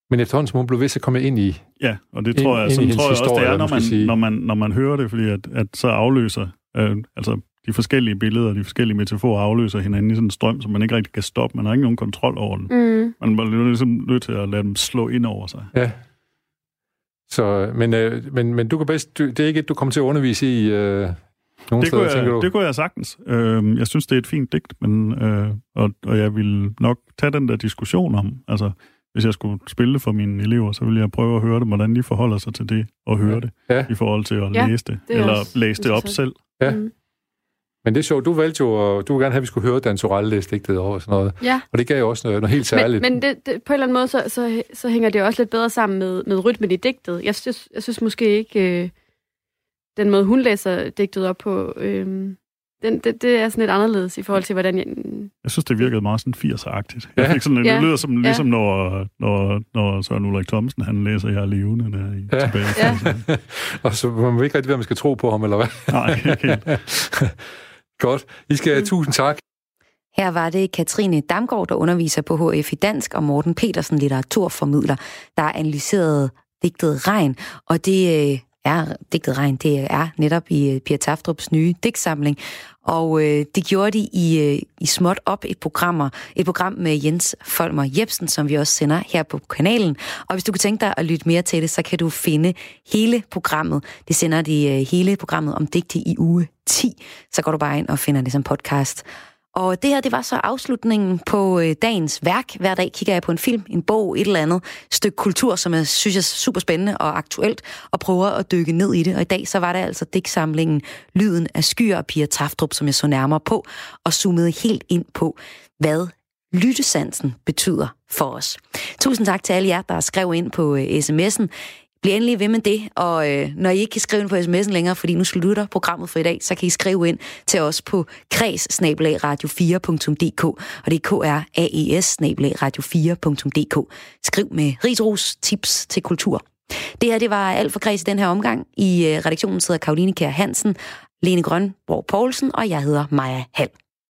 Men efterhånden, som hun blev ved, så kom jeg ind i... Ja, og det tror jeg, ind i sådan tror jeg også, det er, når man sige. når, man, når man hører det, fordi at, at så afløser, øh, altså de forskellige billeder, de forskellige metaforer afløser hinanden i sådan en strøm, som man ikke rigtig kan stoppe. Man har ikke nogen kontrol over den. Mm. Man er ligesom nødt til at lade dem slå ind over sig. Ja. Så, men, øh, men, men du kan bedst, du, det er ikke et, du kommer til at undervise i øh, nogle Det steder, kunne, tænker du? jeg, det kunne jeg sagtens. Øh, jeg synes, det er et fint digt, men, øh, og, og jeg vil nok tage den der diskussion om, altså hvis jeg skulle spille det for mine elever, så ville jeg prøve at høre dem, hvordan de forholder sig til det og høre det, ja. i forhold til at Ja, læse det, det er eller også læse det op selv. Ja. Men det er sjovt, du valgte jo, du ville gerne have, at vi skulle høre Dan Torell læse digtet over og sådan noget. Ja. Og det gav jo også noget, noget helt særligt. Men, men det, det, på en eller anden måde, så, så, så hænger det også lidt bedre sammen med, med rytmen i digtet. Jeg synes, jeg synes måske ikke, øh, den måde, hun læser digtet op på, øh, den, det, det er sådan lidt anderledes i forhold til, hvordan jeg... Jeg synes, det virkede meget sådan 80'er-agtigt. Jeg Ja. fik sådan, Ja. Det lyder som, Ja. ligesom, når, når, når Søren Ulrik Thomsen, han læser Jeg er levende der i, Ja. tilbage. Ja. og så man ved ikke rigtig, hvad man skal tro på ham, eller hvad? Nej, ikke helt. Godt. I skal Mm. tusind tak. Her var det Katrine Damgaard, der underviser på HF i Dansk, og Morten Petersen, litteraturformidler, der analyserede digtet Regn. Og det øh, er digtet Regn, det er netop i øh, Pia Taftrups nye digtsamling. Og øh, det gjorde de i, øh, i småt op et, programmer, et program med Jens Folmer Jebsen, som vi også sender her på kanalen. Og hvis du kunne tænke dig at lytte mere til det, så kan du finde hele programmet. Det sender de øh, hele programmet om digte i uge 10. Så går du bare ind og finder det som podcast. Og det her, det var så afslutningen på øh, dagens værk. Hver dag kigger jeg på en film, en bog, et eller andet stykke kultur, som jeg synes er super spændende og aktuelt, og prøver at dykke ned i det. Og i dag, så var det altså digtsamlingen Lyden af skyer og Pia Taftrup, som jeg så nærmere på, og zoomede helt ind på, hvad lyttesansen betyder for os. Tusind tak til alle jer, der skrev ind på øh, sms'en. Bliv endelig ved med det, og øh, når I ikke kan skrive ind på sms'en længere, fordi nu slutter programmet for i dag, så kan I skrive ind til os på kreds radio4.dk, og det er k r a e s radio4.dk. Skriv med risros, tips til kultur. Det her, det var alt for kreds i den her omgang. I øh, redaktionen sidder Karoline Kjær Hansen, Lene Grønborg Poulsen, og jeg hedder Maja Hall.